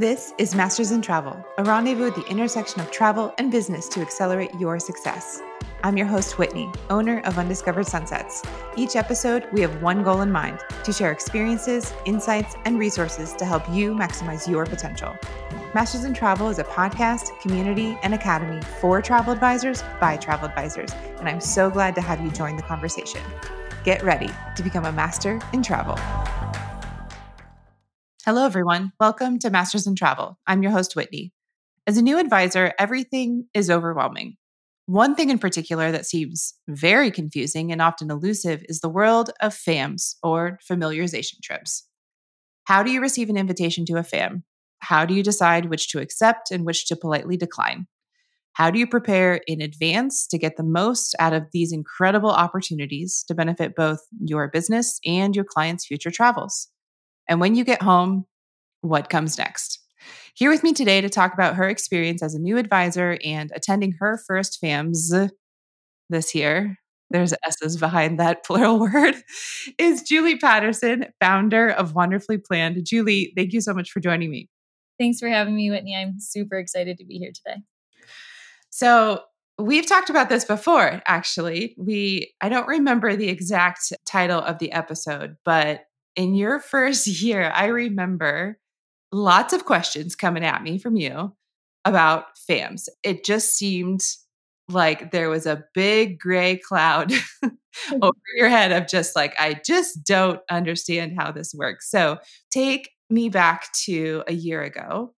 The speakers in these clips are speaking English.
This is Masters in Travel, a rendezvous at the intersection of travel and business to accelerate your success. I'm your host, Whitney, owner of Undiscovered Sunsets. Each episode, we have one goal in mind to share experiences, insights, and resources to help you maximize your potential. Masters in Travel is a podcast, community, and academy for travel advisors by travel advisors, and I'm so glad to have you join the conversation. Get ready to become a master in travel. Hello, everyone. Welcome to Masters in Travel. I'm your host, Whitney. As a new advisor, everything is overwhelming. One thing in particular that seems very confusing and often elusive is the world of FAMs or familiarization trips. How do you receive an invitation to a FAM? How do you decide which to accept and which to politely decline? How do you prepare in advance to get the most out of these incredible opportunities to benefit both your business and your clients' future travels? And when you get home, what comes next? Here with me today to talk about her experience as a new advisor and attending her first FAMS this year. There's S's behind that plural word, is Julie Patterson, founder of Wonderfully Planned. Julie, thank you so much for joining me. Thanks for having me, Whitney. I'm super excited to be here today. So, we've talked about this before, actually. We I don't remember the exact title of the episode, but in your first year, I remember lots of questions coming at me from you about FAMs. It just seemed like there was a big gray cloud over your head of just like, I just don't understand how this works. So take me back to a year ago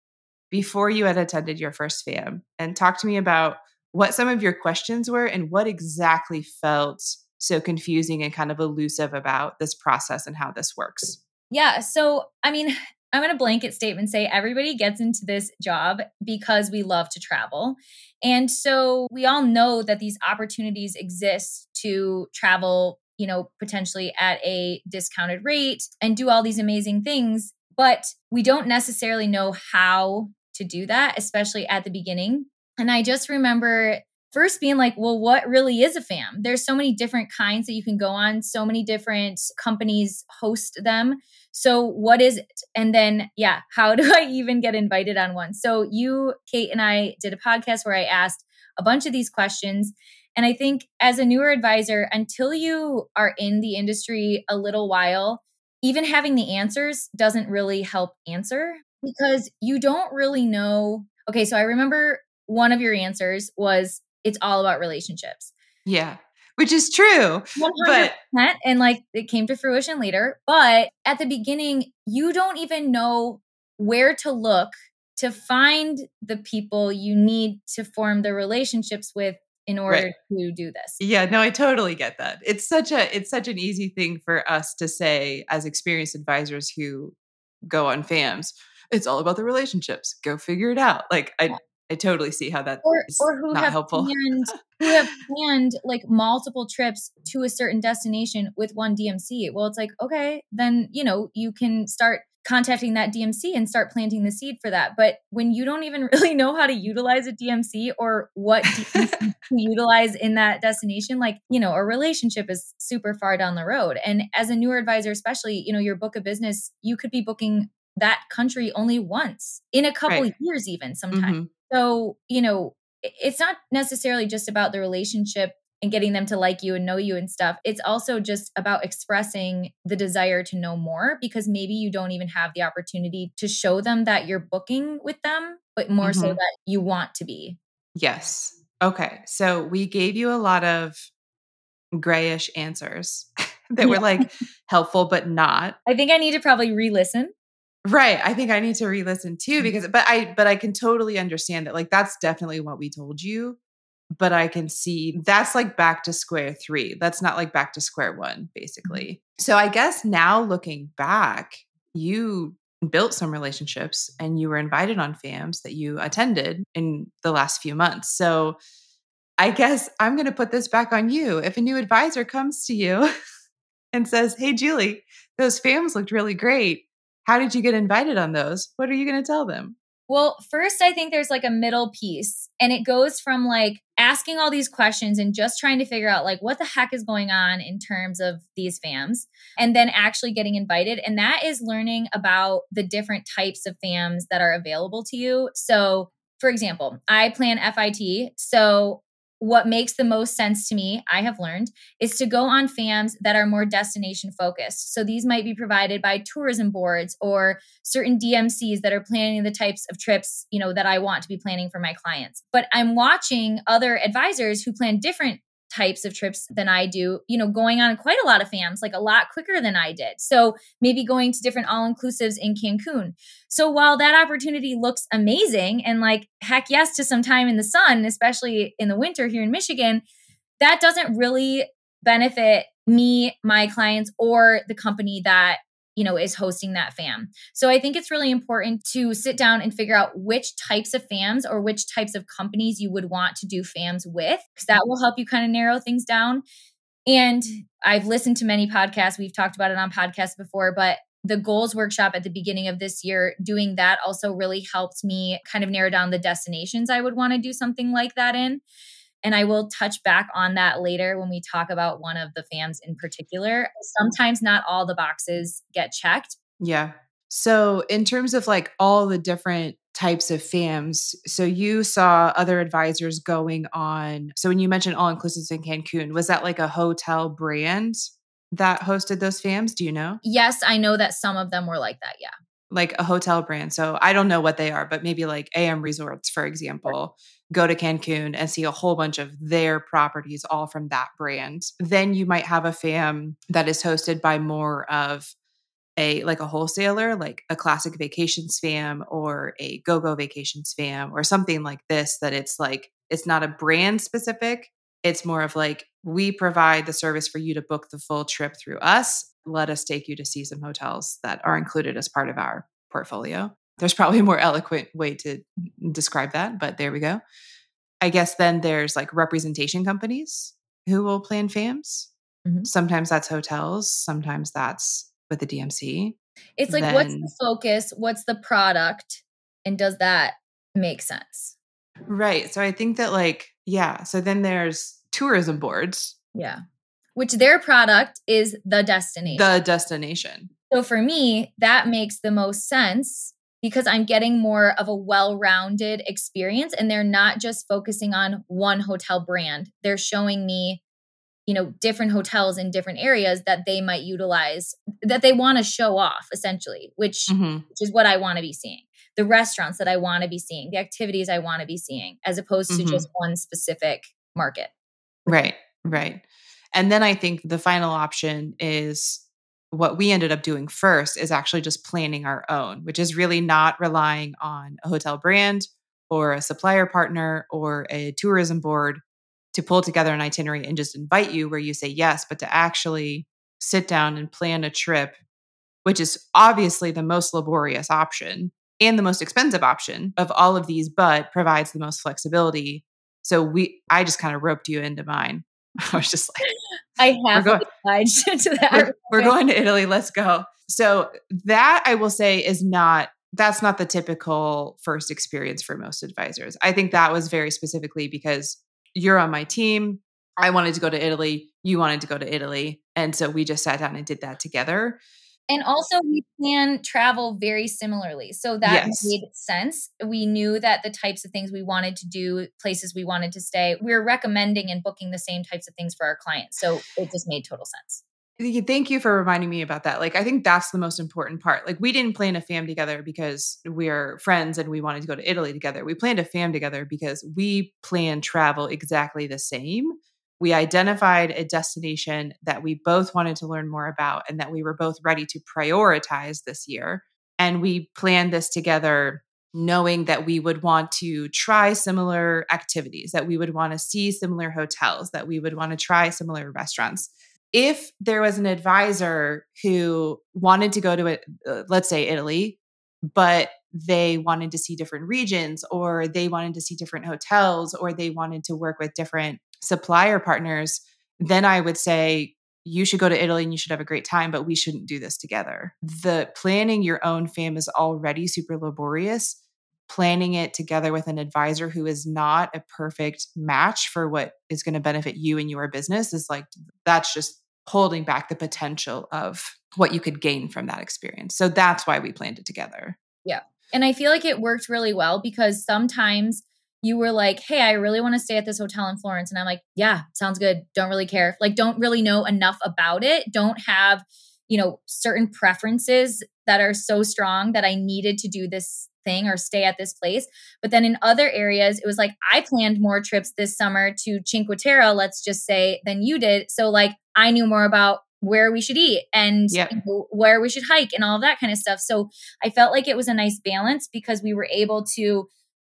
before you had attended your first FAM and talk to me about what some of your questions were and what exactly felt so confusing and kind of elusive about this process and how this works? Yeah. So, I mean, I'm going to blanket statement say everybody gets into this job because we love to travel. And so we all know that these opportunities exist to travel, you know, potentially at a discounted rate and do all these amazing things, but we don't necessarily know how to do that, especially at the beginning. And I just remember first being like, well, what really is a fam? There's so many different kinds that you can go on, so many different companies host them. So, what is it? And then, yeah, how do I even get invited on one? So, you, Kate, and I did a podcast where I asked a bunch of these questions. And I think as a newer advisor, until you are in the industry a little while, even having the answers doesn't really help answer because you don't really know. Okay, so I remember one of your answers was it's all about relationships. Yeah. Which is true. 100%, but and like it came to fruition later, but at the beginning you don't even know where to look to find the people you need to form the relationships with in order right. to do this. Yeah, no, I totally get that. It's such a it's such an easy thing for us to say as experienced advisors who go on FAMs. It's all about the relationships. Go figure it out. Like I I totally see how that or, or who not have helpful. Planned, who have planned like multiple trips to a certain destination with one DMC. Well, it's like, okay, then, you know, you can start contacting that DMC and start planting the seed for that. But when you don't even really know how to utilize a DMC or what DMC to utilize in that destination, like, you know, a relationship is super far down the road. And as a newer advisor, especially, you know, your book of business, you could be booking that country only once in a couple right. years, even sometimes. Mm-hmm. So, you know, it's not necessarily just about the relationship and getting them to like you and know you and stuff. It's also just about expressing the desire to know more because maybe you don't even have the opportunity to show them that you're booking with them, but more mm-hmm. so that you want to be. Yes. Okay. So we gave you a lot of grayish answers that yeah. were like helpful, but not. I think I need to probably re listen Right. I think I need to re-listen too mm. because but I but I can totally understand that like that's definitely what we told you but I can see that's like back to square 3. That's not like back to square 1 mm-hmm. basically. So I guess now looking back you built some relationships and you were invited on FAMs that you attended in the last few months. So I guess I'm going to put this back on you. If a new advisor comes to you and says, "Hey Julie, those FAMs looked really great how did you get invited on those? What are you going to tell them? Well, first, I think there's like a middle piece, and it goes from like asking all these questions and just trying to figure out like what the heck is going on in terms of these fams and then actually getting invited and that is learning about the different types of fams that are available to you so for example i plan fit so what makes the most sense to me, I have learned, is to go on FAMs that are more destination focused. So these might be provided by tourism boards or certain DMCs that are planning the types of trips, you know, that I want to be planning for my clients. But I'm watching other advisors who plan different types of trips than I do, you know, going on quite a lot of fams, like a lot quicker than I did. So maybe going to different all inclusives in Cancun. So while that opportunity looks amazing and like heck yes to some time in the sun, especially in the winter here in Michigan, that doesn't really benefit me, my clients, or the company that you know is hosting that fam. So i think it's really important to sit down and figure out which types of fams or which types of companies you would want to do fams with because that will help you kind of narrow things down. And i've listened to many podcasts we've talked about it on podcasts before but the goals workshop at the beginning of this year doing that also really helped me kind of narrow down the destinations i would want to do something like that in and I will touch back on that later when we talk about one of the fams in particular. Sometimes not all the boxes get checked. Yeah. So, in terms of like all the different types of FAMs, so you saw other advisors going on. So, when you mentioned all inclusives in Cancun, was that like a hotel brand that hosted those FAMs? Do you know? Yes, I know that some of them were like that. Yeah. Like a hotel brand. So, I don't know what they are, but maybe like AM Resorts, for example go to Cancun and see a whole bunch of their properties all from that brand. Then you might have a fam that is hosted by more of a like a wholesaler, like a classic vacations fam or a go-go vacations fam or something like this that it's like it's not a brand specific. It's more of like we provide the service for you to book the full trip through us. Let us take you to see some hotels that are included as part of our portfolio there's probably a more eloquent way to describe that, but there we go. I guess then there's like representation companies who will plan FAMs. Mm-hmm. Sometimes that's hotels, sometimes that's with the DMC. It's like, then, what's the focus? What's the product? And does that make sense? Right. So I think that, like, yeah. So then there's tourism boards. Yeah. Which their product is the destination. The destination. So for me, that makes the most sense because I'm getting more of a well rounded experience and they're not just focusing on one hotel brand. They're showing me, you know, different hotels in different areas that they might utilize, that they want to show off essentially, which, mm-hmm. which is what I want to be seeing. The restaurants that I want to be seeing, the activities I want to be seeing, as opposed to mm-hmm. just one specific market. Right, right. And then I think the final option is what we ended up doing first is actually just planning our own, which is really not relying on a hotel brand or a supplier partner or a tourism board to pull together an itinerary and just invite you where you say yes, but to actually sit down and plan a trip, which is obviously the most laborious option and the most expensive option of all of these, but provides the most flexibility. So we I just kind of roped you into mine. I was just like, I have going, to that. We're, we're going to Italy. Let's go. So that I will say is not that's not the typical first experience for most advisors. I think that was very specifically because you're on my team. I wanted to go to Italy. You wanted to go to Italy. And so we just sat down and did that together. And also, we plan travel very similarly. So that yes. made sense. We knew that the types of things we wanted to do, places we wanted to stay, we are recommending and booking the same types of things for our clients. So it just made total sense. Thank you for reminding me about that. Like, I think that's the most important part. Like, we didn't plan a fam together because we're friends and we wanted to go to Italy together. We planned a fam together because we plan travel exactly the same we identified a destination that we both wanted to learn more about and that we were both ready to prioritize this year. And we planned this together knowing that we would want to try similar activities, that we would want to see similar hotels, that we would want to try similar restaurants. If there was an advisor who wanted to go to uh, let's say Italy, but they wanted to see different regions or they wanted to see different hotels or they wanted to work with different supplier partners, then I would say you should go to Italy and you should have a great time, but we shouldn't do this together. The planning your own fam is already super laborious. planning it together with an advisor who is not a perfect match for what is going to benefit you and your business is like that's just holding back the potential of what you could gain from that experience. So that's why we planned it together. Yeah. And I feel like it worked really well because sometimes you were like, Hey, I really want to stay at this hotel in Florence. And I'm like, Yeah, sounds good. Don't really care. Like, don't really know enough about it. Don't have, you know, certain preferences that are so strong that I needed to do this thing or stay at this place. But then in other areas, it was like I planned more trips this summer to Cinque Terre, let's just say, than you did. So, like, I knew more about where we should eat and yep. where we should hike and all of that kind of stuff. So I felt like it was a nice balance because we were able to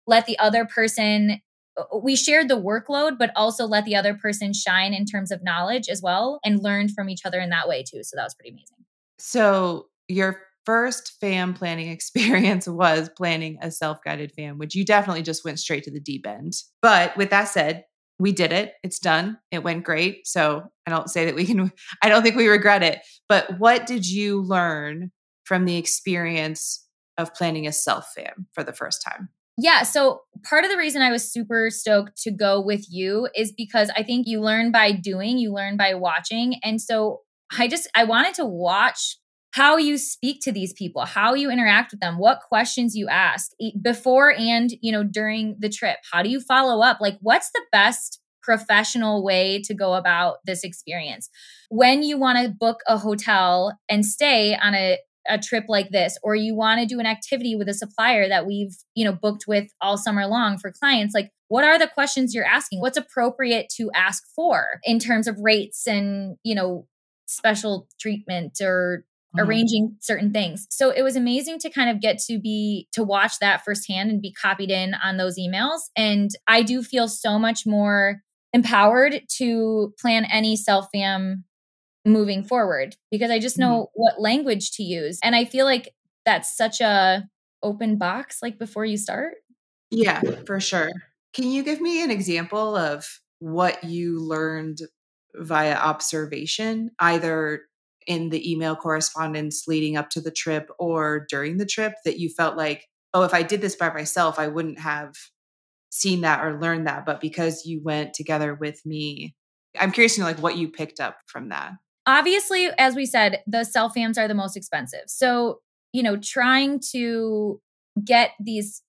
let the other person uh, we shared the workload but also let the other person shine in terms of knowledge as well and learned from each other in that way too. So that was pretty amazing. So your first fam planning experience was planning a self-guided fam, which you definitely just went straight to the deep end. But with that said, we did it. It's done. It went great. So I don't say that we can, I don't think we regret it. But what did you learn from the experience of planning a self fam for the first time? Yeah. So part of the reason I was super stoked to go with you is because I think you learn by doing, you learn by watching. And so I just, I wanted to watch how you speak to these people, how you interact with them, what questions you ask before and, you know, during the trip. How do you follow up? Like what's the best professional way to go about this experience? When you want to book a hotel and stay on a a trip like this or you want to do an activity with a supplier that we've you know booked with all summer long for clients like what are the questions you're asking what's appropriate to ask for in terms of rates and you know special treatment or mm-hmm. arranging certain things. So it was amazing to kind of get to be to watch that firsthand and be copied in on those emails. And I do feel so much more empowered to plan any self fam moving forward because I just know mm-hmm. what language to use. And I feel like that's such a open box like before you start. Yeah, for sure. Can you give me an example of what you learned via observation, either in the email correspondence leading up to the trip or during the trip that you felt like, oh, if I did this by myself, I wouldn't have seen that or learned that. But because you went together with me, I'm curious to know like what you picked up from that. Obviously, as we said, the self fams are the most expensive. So, you know, trying to get these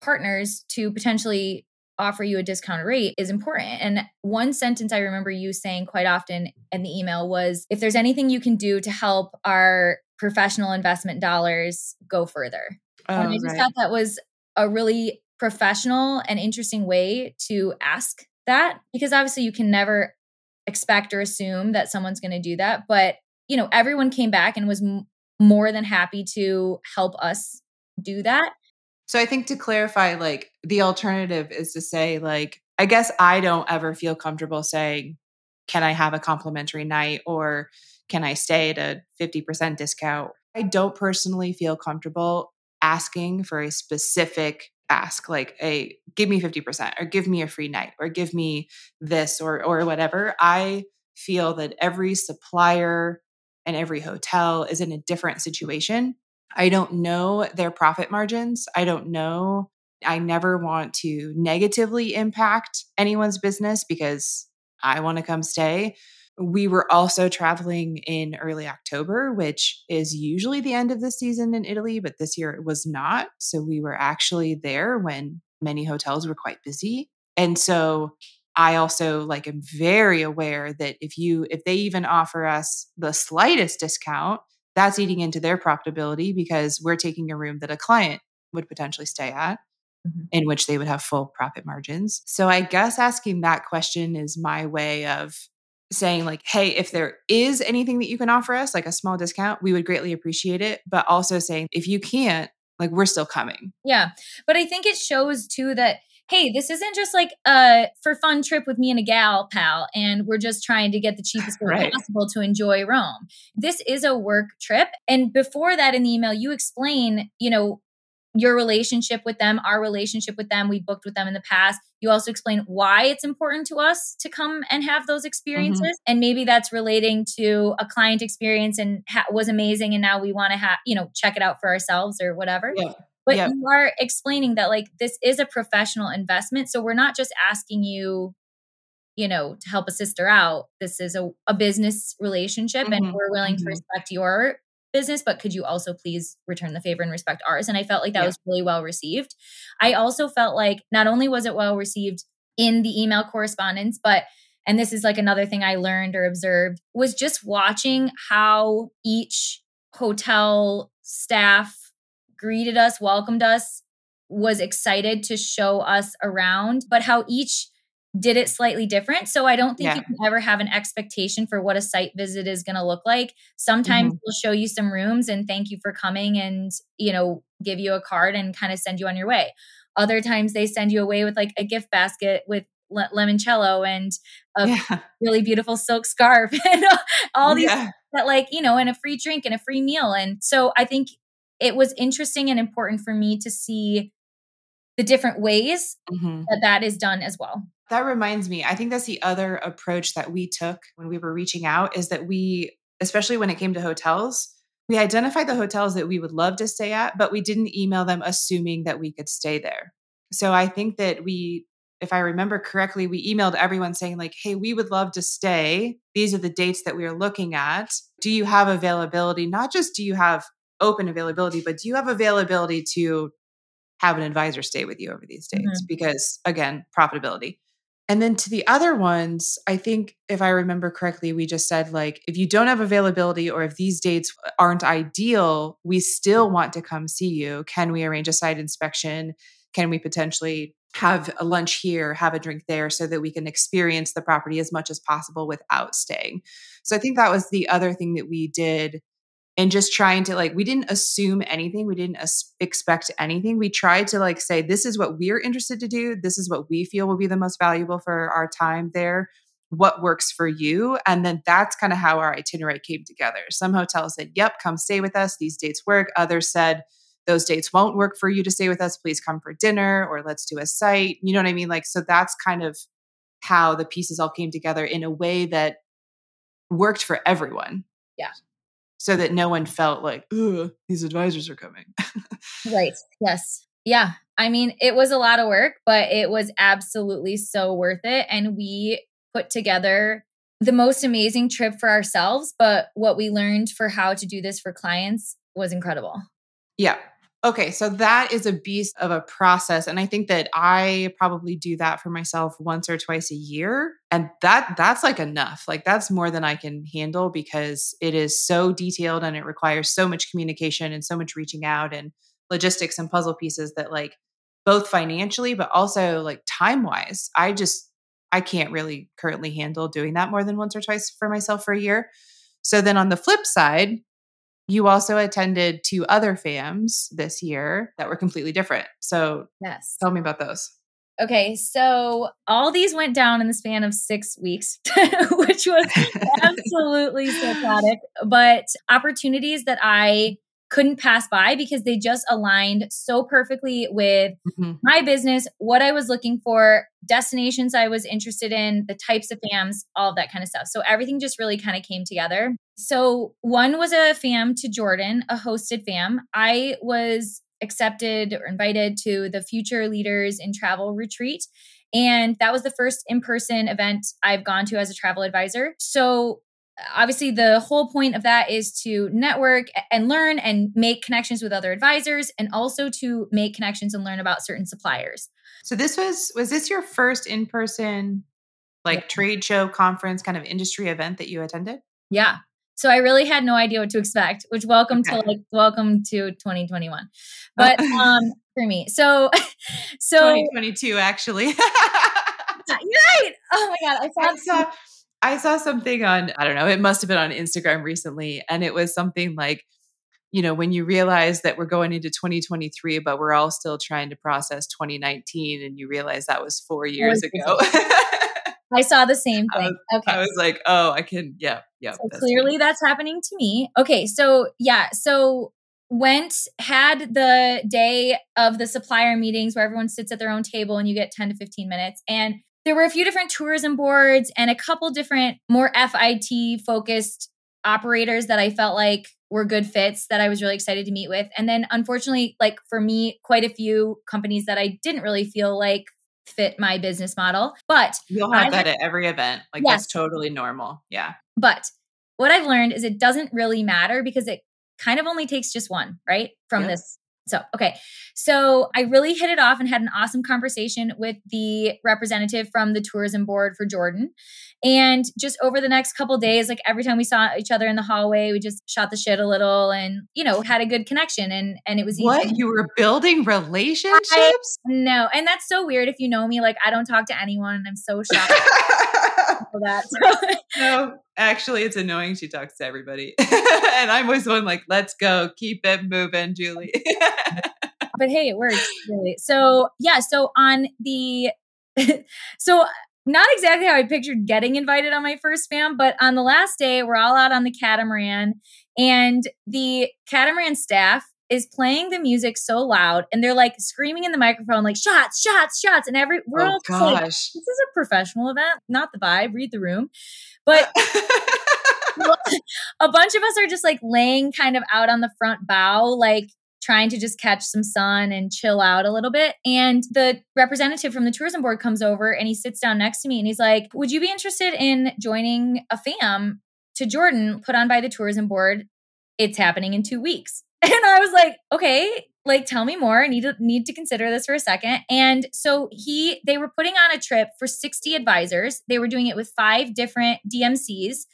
partners to potentially offer you a discount rate is important. And one sentence I remember you saying quite often in the email was if there's anything you can do to help our professional investment dollars go further. Oh, and I just right. thought that was a really professional and interesting way to ask that because obviously you can never expect or assume that someone's going to do that. But, you know, everyone came back and was m- more than happy to help us do that. So I think to clarify, like the alternative is to say, like, I guess I don't ever feel comfortable saying, can I have a complimentary night or can I stay at a 50% discount? I don't personally feel comfortable asking for a specific ask like a give me 50% or give me a free night or give me this or or whatever i feel that every supplier and every hotel is in a different situation I don't know their profit margins. I don't know. I never want to negatively impact anyone's business because I want to come stay. We were also traveling in early October, which is usually the end of the season in Italy, but this year it was not. So we were actually there when many hotels were quite busy. And so I also like am very aware that if you if they even offer us the slightest discount, that's eating into their profitability because we're taking a room that a client would potentially stay at mm-hmm. in which they would have full profit margins. So I guess asking that question is my way of saying like hey if there is anything that you can offer us like a small discount we would greatly appreciate it but also saying if you can't like we're still coming yeah but i think it shows too that hey, this isn't just like a for fun trip with me and a gal pal, and we're just trying to get the cheapest right. possible to enjoy Rome. This is a work trip. And before that, in the email, you explain, you know, your relationship with them, our relationship with them. We booked with them in the past. You also explain why it's important to us to come and have those experiences. Mm-hmm. And maybe that's relating to a client experience and ha- was amazing. And now we want to have, you know, check it out for ourselves or whatever. Yeah but Yep. you are explaining that like this is a professional investment. So we're not just asking you, you know, to help a sister out. This is a, a business relationship and Mhm, we're willing to mhm. respect your business, but could you also please return the favor and respect ours? And I felt like that Yeah. was really well received. I also felt like not only was it well received in the email correspondence, but and this is like another thing I learned or observed was just watching how each hotel staff greeted us, welcomed us, was excited to show us around, but how each did it slightly different. So I don't think Yeah. you can ever have an expectation for what a site visit is going to look like. Sometimes Mhm. we'll show you some rooms and thank you for coming and, you know, give you a card and kind of send you on your way. Other times they send you away with like a gift basket with le- limoncello and a Yeah. really beautiful silk scarf and all these Yeah. that like you know and a free drink and a free meal and so i think it was interesting and important for me to see the different ways Mhm. that that is done as well That reminds me, I think that's the other approach that we took when we were reaching out is that we, especially when it came to hotels, we identified the hotels that we would love to stay at, but we didn't email them assuming that we could stay there. So I think that we, if I remember correctly, we emailed everyone saying, like, hey, we would love to stay. These are the dates that we are looking at. Do you have availability? Not just do you have open availability, but do you have availability to have an advisor stay with you over these dates? Mm-hmm. Because again, profitability. And then to the other ones, I think if I remember correctly, we just said like, if you don't have availability or if these dates aren't ideal, we still mm-hmm. want to come see you. Can we arrange a site inspection? Can we potentially have a lunch here, have a drink there so that we can experience the property as much as possible without staying? So I think that was the other thing that we did and just trying to like we didn't assume anything we didn't as- expect anything we tried to like say this is what we're interested to do this is what we feel will be the most valuable for our time there what works for you and then that's kind of how our itinerary came together. Some hotels said yep come stay with us these dates work others said those dates won't work for you to stay with us please come for dinner or let's do a site you know what i mean? Like so that's kind of how the pieces all came together in a way that worked for everyone. Yeah. So that no one felt like, Ugh, these advisors are coming. right yes yeah i mean it was a lot of work but it was absolutely so worth it and we put together the most amazing trip for ourselves but what we learned for how to do this for clients was incredible yeah. Okay. So that is a beast of a process. And I think that I probably do that for myself once or twice a year. And that that's like enough. Like that's more than I can handle because it is so detailed and it requires so much communication and so much reaching out and logistics and puzzle pieces that like both financially, but also like time wise, I just I can't really currently handle doing that more than once or twice for myself for a year. So then on the flip side, you also attended two other FAMs this year that were completely different. So yes tell me about those. Okay, so all these went down in the span of six weeks, which was absolutely psychotic, but opportunities that I couldn't pass by because they just aligned so perfectly with Mhm. my business, what I was looking for, destinations I was interested in, the types of FAMs, all of that kind of stuff. So everything just really kind of came together. So one was a FAM to Jordan, a hosted FAM. I was accepted or invited to the Future Leaders in Travel retreat. And that was the first in person event I've gone to as a travel advisor. So obviously the whole point of that is to network and learn and make connections with other advisors and also to make connections and learn about certain suppliers So this was was this your first in-person like Yeah. trade show conference kind of industry event that you attended? yeah so i really had no idea what to expect which welcome to like welcome to 2021 but um for me so so 2022 actually. right oh my god i I saw saw I saw something on I don't know, it must have been on Instagram recently and it was something like you know, when you realize that we're going into 2023 but we're all still trying to process 2019 and you realize that was 4 years ago. i saw the same I thing okay I was like, "Oh, I can yeah, yeah." So that's clearly that's happening to me. Okay, so yeah, so went had the day of the supplier meetings where everyone sits at their own table and you get 10 to 15 minutes and there were a few different tourism boards and a couple different more FIT focused operators that I felt like were good fits that I was really excited to meet with. And then unfortunately, like for me, quite a few companies that I didn't really feel like fit my business model. But you'll have I that had, at every event. Like yes. that's totally normal. Yeah. But what I've learned is it doesn't really matter because it kind of only takes just one, right? From yep. this so, okay. So I really hit it off and had an awesome conversation with the representative from the tourism board for Jordan. And just over the next couple days, like every time we saw each other in the hallway, we just shot the shit a little and, you know, had a good connection and and it was easy. What? You were building relationships? I, no. And that's so weird if you know me. Like I don't talk to anyone. And I'm so shocked. that. no, actually, it's annoying. She talks to everybody, and I'm always one like, "Let's go, keep it moving, Julie." but hey, it works really. So yeah, so on the so not exactly how I pictured getting invited on my first fam, but on the last day, we're all out on the catamaran, and the catamaran staff is playing the music so loud and they're like screaming in the microphone like shots shots shots and every we're oh, all gosh. like this is a professional event not the vibe read the room but a bunch of us are just like laying kind of out on the front bow like trying to just catch some sun and chill out a little bit. And the representative from the tourism board comes over and he sits down next to me and he's like, Would you be interested in joining a fam to Jordan put on by the tourism board? It's happening in two weeks. And I was like, okay, like tell me more. I need to need to consider this for a second. And so he they were putting on a trip for 60 advisors. They were doing it with five different DMCs.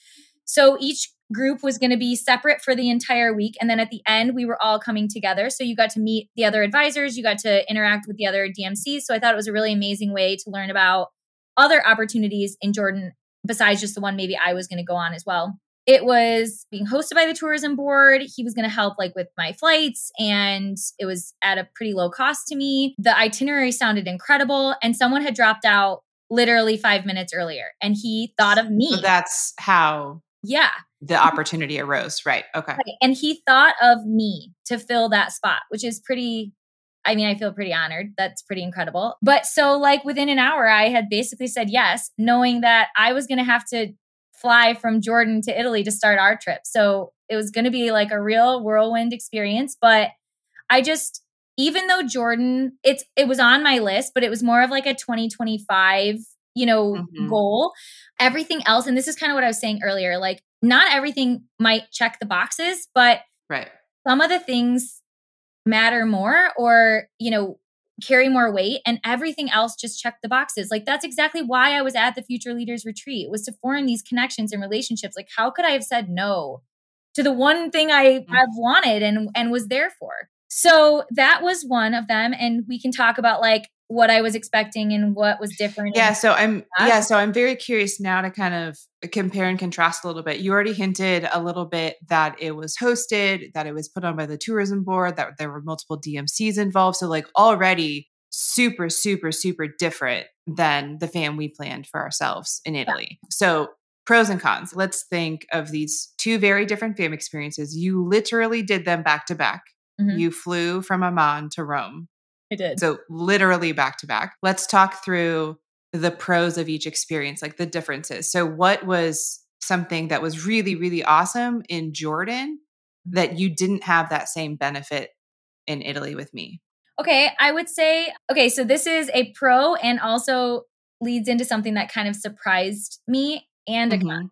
So each group was going to be separate for the entire week and then at the end we were all coming together. So you got to meet the other advisors, you got to interact with the other DMCs. So I thought it was a really amazing way to learn about other opportunities in Jordan besides just the one maybe I was going to go on as well it was being hosted by the tourism board he was going to help like with my flights and it was at a pretty low cost to me the itinerary sounded incredible and someone had dropped out literally five minutes earlier and he thought of me so that's how yeah the opportunity arose right okay right. and he thought of me to fill that spot which is pretty I mean, I feel pretty honored. That's pretty incredible. But so, like, within an hour, I had basically said yes, knowing that I was going to have to fly from Jordan to Italy to start our trip. So it was going to be like a real whirlwind experience. But I just, even though Jordan, it's it was on my list, but it was more of like a 2025, you know, mm-hmm. goal. Everything else, and this is kind of what I was saying earlier, like not everything might check the boxes, but right. some of the things matter more or you know carry more weight and everything else just checked the boxes. Like that's exactly why i was at the future leaders retreat was to form these connections and relationships. Like how could i have said no to the one thing i mm-hmm. have wanted and and was there for? So that was one of them and we can talk about like what I was expecting and what was different. Yeah, so I'm yeah, so I'm very curious now to kind of compare and contrast a little bit. You already hinted a little bit that it was hosted, that it was put on by the tourism board, that there were multiple DMCs involved. So like already super super super different than the fam we planned for ourselves in Italy. Yeah. So pros and cons. Let's think of these two very different fam experiences. You literally did them back to back. Mm-hmm. You flew from Amman to Rome I did. So literally back to back. Let's talk through the pros of each experience, like the differences. So what was something that was really, really awesome in Jordan that you didn't have that same benefit in Italy with me? Okay, I would say, okay, so this is a pro and also leads into something that kind of surprised me and a mm-hmm. con.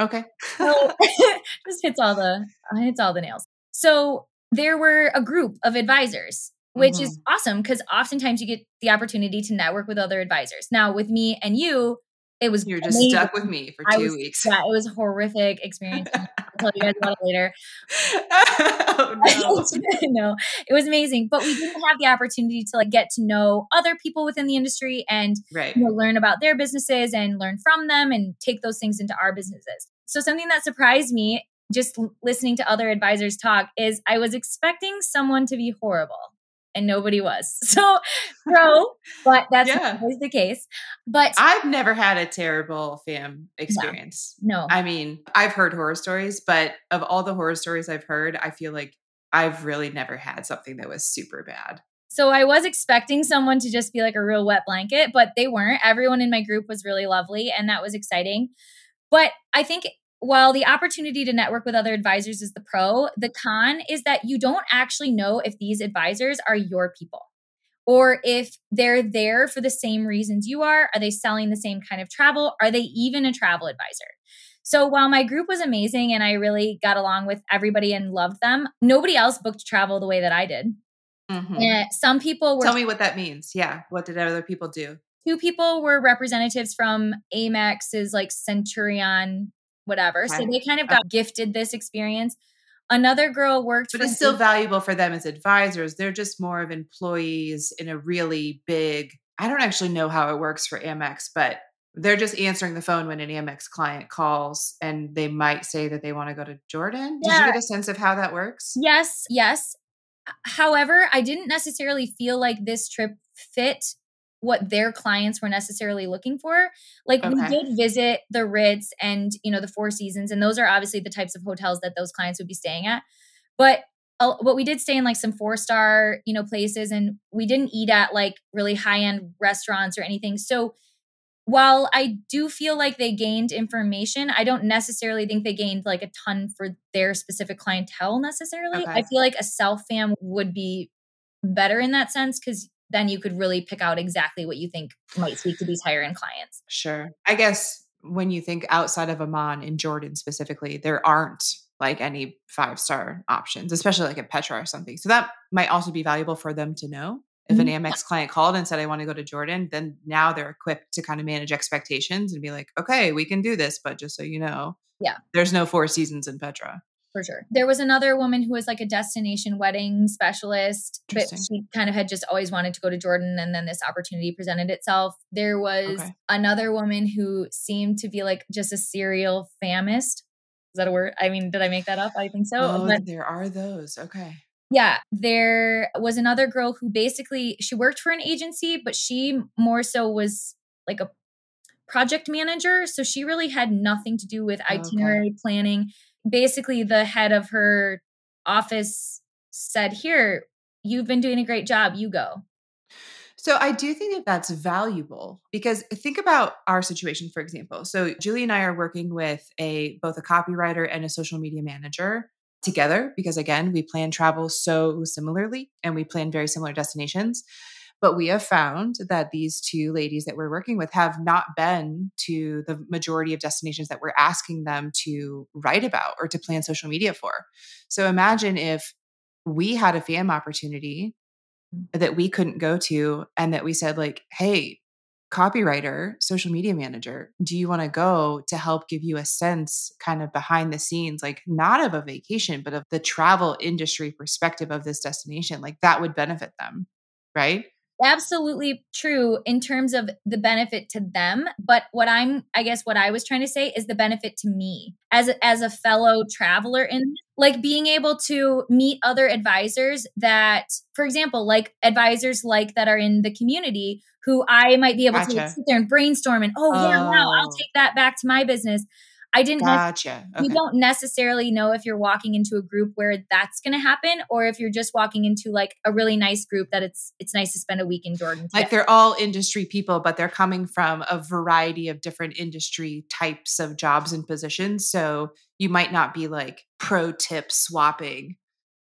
Okay. so just hits all the hits all the nails. So there were a group of advisors which mm-hmm. is awesome because oftentimes you get the opportunity to network with other advisors. Now, with me and you, it was you're just stuck with me for two was, weeks. Yeah, it was a horrific experience. I'll tell you guys about it later. oh, no. no, it was amazing, but we didn't have the opportunity to like get to know other people within the industry and right. you know, learn about their businesses and learn from them and take those things into our businesses. So something that surprised me just listening to other advisors talk is I was expecting someone to be horrible and nobody was. So pro, but that's yeah. always the case. But I've never had a terrible fam experience. No, no. I mean, I've heard horror stories, but of all the horror stories I've heard, I feel like I've really never had something that was super bad. So I was expecting someone to just be like a real wet blanket, but they weren't. Everyone in my group was really lovely and that was exciting. But I think while the opportunity to network with other advisors is the pro, the con is that you don't actually know if these advisors are your people or if they're there for the same reasons you are. Are they selling the same kind of travel? Are they even a travel advisor? So while my group was amazing and I really got along with everybody and loved them, nobody else booked travel the way that I did. Mm-hmm. And some people were. Tell me what that means. Yeah. What did other people do? Two people were representatives from Amex's like Centurion, whatever. Okay. So they kind of got okay. gifted this experience. Another girl worked But it's still valuable for them as advisors. They're just more of employees in a really big I don't actually know how it works for Amex, but they're just answering the phone when an Amex client calls and they might say that they want to go to Jordan. Yeah. Did you get a sense of how that works? Yes, yes. However, I didn't necessarily feel like this trip fit what their clients were necessarily looking for. Like okay. we did visit the Ritz and, you know, the Four Seasons and those are obviously the types of hotels that those clients would be staying at. But uh, but we did stay in like some four star, you know, places and we didn't eat at like really high end restaurants or anything. So while I do feel like they gained information, I don't necessarily think they gained like a ton for their specific clientele necessarily. Okay. I feel like a self fam would be better in that sense because then you could really pick out exactly what you think might speak to these higher end clients. Sure. I guess when you think outside of Amman in Jordan specifically, there aren't like any five star options, especially like at Petra or something. So that might also be valuable for them to know. If an mm-hmm. Amex client called and said, I want to go to Jordan, then now they're equipped to kind of manage expectations and be like, okay, we can do this. But just so you know, yeah, there's no four seasons in Petra. For sure. There was another woman who was like a destination wedding specialist, but she kind of had just always wanted to go to Jordan. And then this opportunity presented itself. There was okay. another woman who seemed to be like just a serial famist. Is that a word? I mean, did I make that up? I think so. Oh, but there are those. Okay. Yeah, there was another girl who basically she worked for an agency, but she more so was like a project manager, so she really had nothing to do with itinerary okay. planning. Basically, the head of her office said, "Here, you've been doing a great job. You go." So I do think that that's valuable because think about our situation for example. So Julie and I are working with a both a copywriter and a social media manager together because again we plan travel so similarly and we plan very similar destinations but we have found that these two ladies that we're working with have not been to the majority of destinations that we're asking them to write about or to plan social media for so imagine if we had a fam opportunity that we couldn't go to and that we said like hey copywriter, social media manager, do you want to go to help give you a sense kind of behind the scenes, like not of a vacation, but of the travel industry perspective of this destination? Like that would benefit them, right? Absolutely true in terms of the benefit to them but what i'm i guess what i was trying to say is the benefit to me as a, as a fellow traveler in like being able to meet other advisors that for example like advisors like that are in the community who i might be able gotcha. to sit there and brainstorm and oh, oh yeah wow i'll oh. take that back to my business I didn't. Gotcha. Okay. You don't necessarily know if you're walking into a group where that's going to happen, or if you're just walking into like a really nice group that it's it's nice to spend a week in Jordan. Like they're all industry people, but they're coming from a variety of different industry types of jobs and positions. So you might not be like pro tip swapping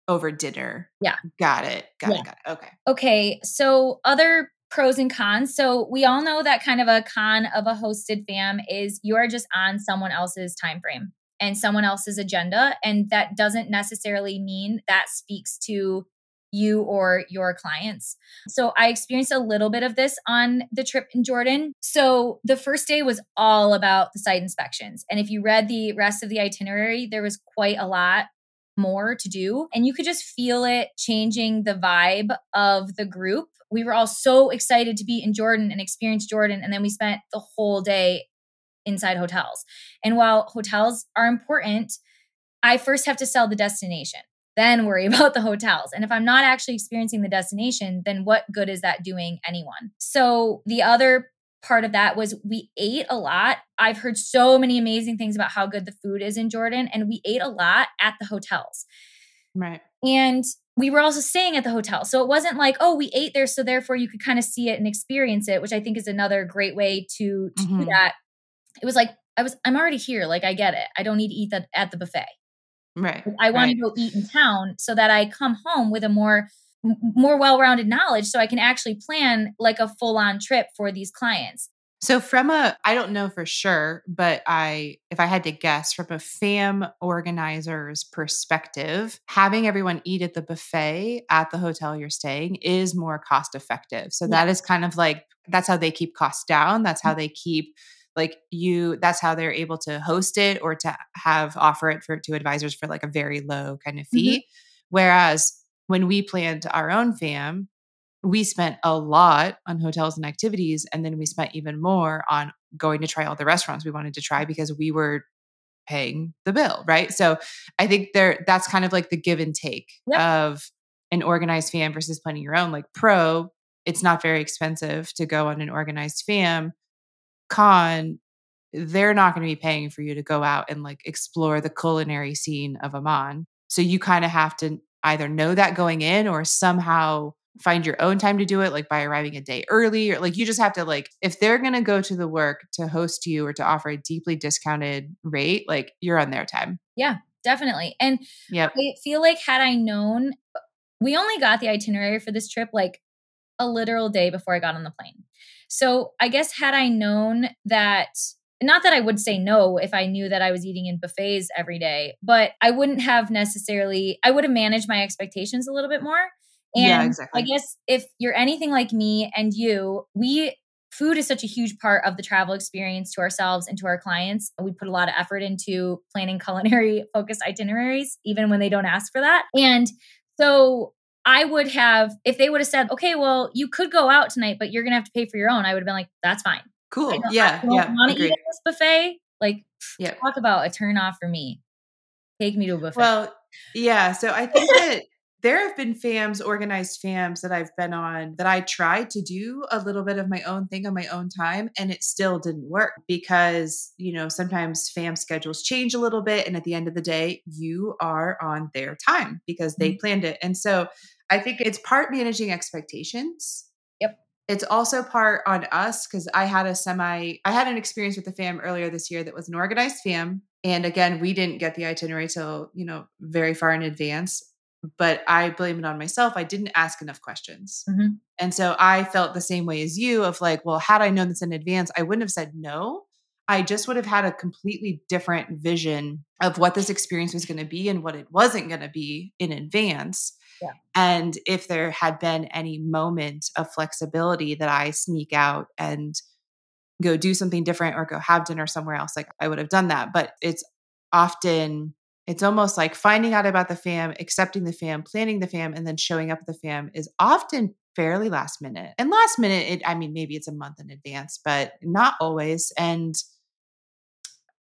over dinner. Yeah. Got it. Got yeah. it. Got it. Okay. Okay. So other pros and cons. So we all know that kind of a con of a hosted fam is you're just on someone else's time frame and someone else's agenda and that doesn't necessarily mean that speaks to you or your clients. So I experienced a little bit of this on the trip in Jordan. So the first day was all about the site inspections. And if you read the rest of the itinerary, there was quite a lot more to do. And you could just feel it changing the vibe of the group we were all so excited to be in Jordan and experience Jordan. And then we spent the whole day inside hotels. And while hotels are important, I first have to sell the destination, then worry about the hotels. And if I'm not actually experiencing the destination, then what good is that doing anyone? So the other part of that was we ate a lot. I've heard so many amazing things about how good the food is in Jordan, and we ate a lot at the hotels. Right. And we were also staying at the hotel. So it wasn't like, oh, we ate there. So therefore you could kind of see it and experience it, which I think is another great way to, to mm-hmm. do that. It was like I was I'm already here. Like I get it. I don't need to eat that at the buffet. Right. I want right. to go eat in town so that I come home with a more more well-rounded knowledge so I can actually plan like a full-on trip for these clients. So from a I don't know for sure, but I if I had to guess from a fam organizer's perspective, having everyone eat at the buffet at the hotel you're staying is more cost effective. So yeah. that is kind of like that's how they keep costs down. That's how mm-hmm. they keep like you that's how they're able to host it or to have offer it for to advisors for like a very low kind of fee. Mm-hmm. Whereas when we planned our own fam, we spent a lot on hotels and activities and then we spent even more on going to try all the restaurants we wanted to try because we were paying the bill right so i think there that's kind of like the give and take yep. of an organized fam versus planning your own like pro it's not very expensive to go on an organized fam con they're not going to be paying for you to go out and like explore the culinary scene of Amman. So you kind of have to either know that going in or somehow find your own time to do it like by arriving a day early or like you just have to like if they're going to go to the work to host you or to offer a deeply discounted rate like you're on their time. Yeah definitely and yeah i feel like had i known uh, we only got the itinerary for this trip like a literal day before i got on the plane. So i guess had i known that not that I would say no if I knew that I was eating in buffets every day, but I wouldn't have necessarily, I would have managed my expectations a little bit more. And yeah, exactly. I guess if you're anything like me and you, we food is such a huge part of the travel experience to ourselves and to our clients. We put a lot of effort into planning culinary focused itineraries, even when they don't ask for that. And so I would have, if they would have said, okay, well, you could go out tonight, but you're going to have to pay for your own, I would have been like, that's fine. Cool. yeah. yeah. Want to eat at this buffet? Like, yeah. talk about a turn off for me. Take me to a buffet. Well, yeah. So I think that there have been fams, organized fams that I've been on that I tried to do a little bit of my own thing on my own time and it still didn't work because, you know, sometimes fam schedules change a little bit. And at the end of the day, you are on their time because they mm-hmm. planned it. And so I think it's part managing expectations. It's also part on us because I had a semi, I had an experience with the fam earlier this year that was an organized fam. And again, we didn't get the itinerary till, you know, very far in advance but I blame it on myself. I didn't ask enough questions. Mm-hmm. And so I felt the same way as you of like, well, had I known this in advance, I wouldn't have said no. I just would have had a completely different vision of what this experience was going to be and what it wasn't going to be in advance. Yeah. And if there had been any moment of flexibility that I sneak out and go do something different or go have dinner somewhere else, like I would have done that. But it's often it's almost like finding out about the fam, accepting the fam, planning the fam, and then showing up at the fam is often fairly last minute. And last minute, it, I mean, maybe it's a month in advance, but not always. And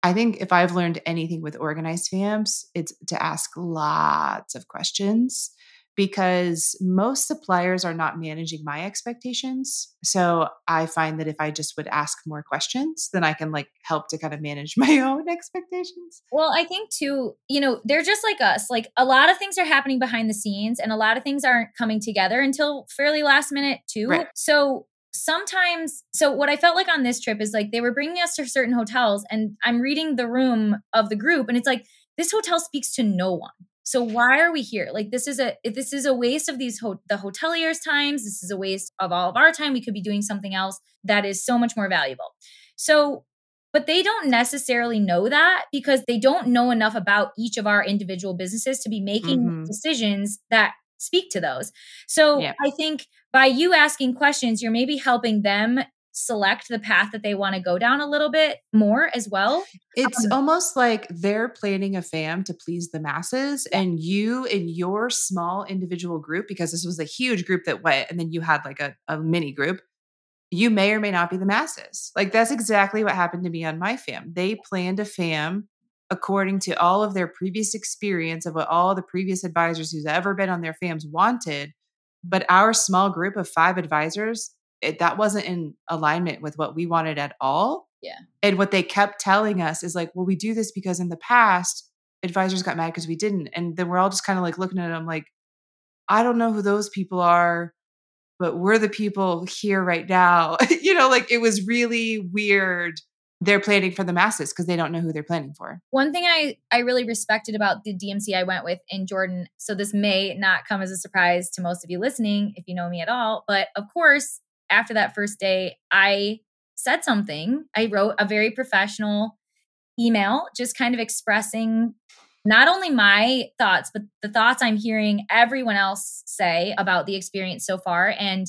I think if I've learned anything with organized fams, it's to ask lots of questions because most suppliers are not managing my expectations. So I find that if I just would ask more questions, then I can like help to kind of manage my own expectations. Well, I think too, you know, they're just like us. Like a lot of things are happening behind the scenes and a lot of things aren't coming together until fairly last minute too. Right. So sometimes so what i felt like on this trip is like they were bringing us to certain hotels and i'm reading the room of the group and it's like this hotel speaks to no one so why are we here? Like this is a this is a waste of these ho- the hoteliers' times. This is a waste of all of our time. We could be doing something else that is so much more valuable. So but they don't necessarily know that because they don't know enough about each of our individual businesses to be making mm-hmm. decisions that speak to those. So yeah. I think by you asking questions, you're maybe helping them select the path that they want to go down a little bit more as well. It's um, almost like they're planning a fam to please the masses, and you in your small individual group, because this was a huge group that went, and then you had like a, a mini group. You may or may not be the masses. Like that's exactly what happened to me on my fam. They planned a fam according to all of their previous experience of what all the previous advisors who's ever been on their fams wanted. But our small group of five advisors it, that wasn't in alignment with what we wanted at all. Yeah. And what they kept telling us is like, well, we do this because in the past, advisors got mad because we didn't. And then we're all just kind of like looking at them like, I don't know who those people are, but we're the people here right now. you know, like it was really weird they're planning for the masses because they don't know who they're planning for. One thing I I really respected about the DMC I went with in Jordan, so this may not come as a surprise to most of you listening if you know me at all, but of course, after that first day, I said something. I wrote a very professional email just kind of expressing not only my thoughts, but the thoughts I'm hearing everyone else say about the experience so far and,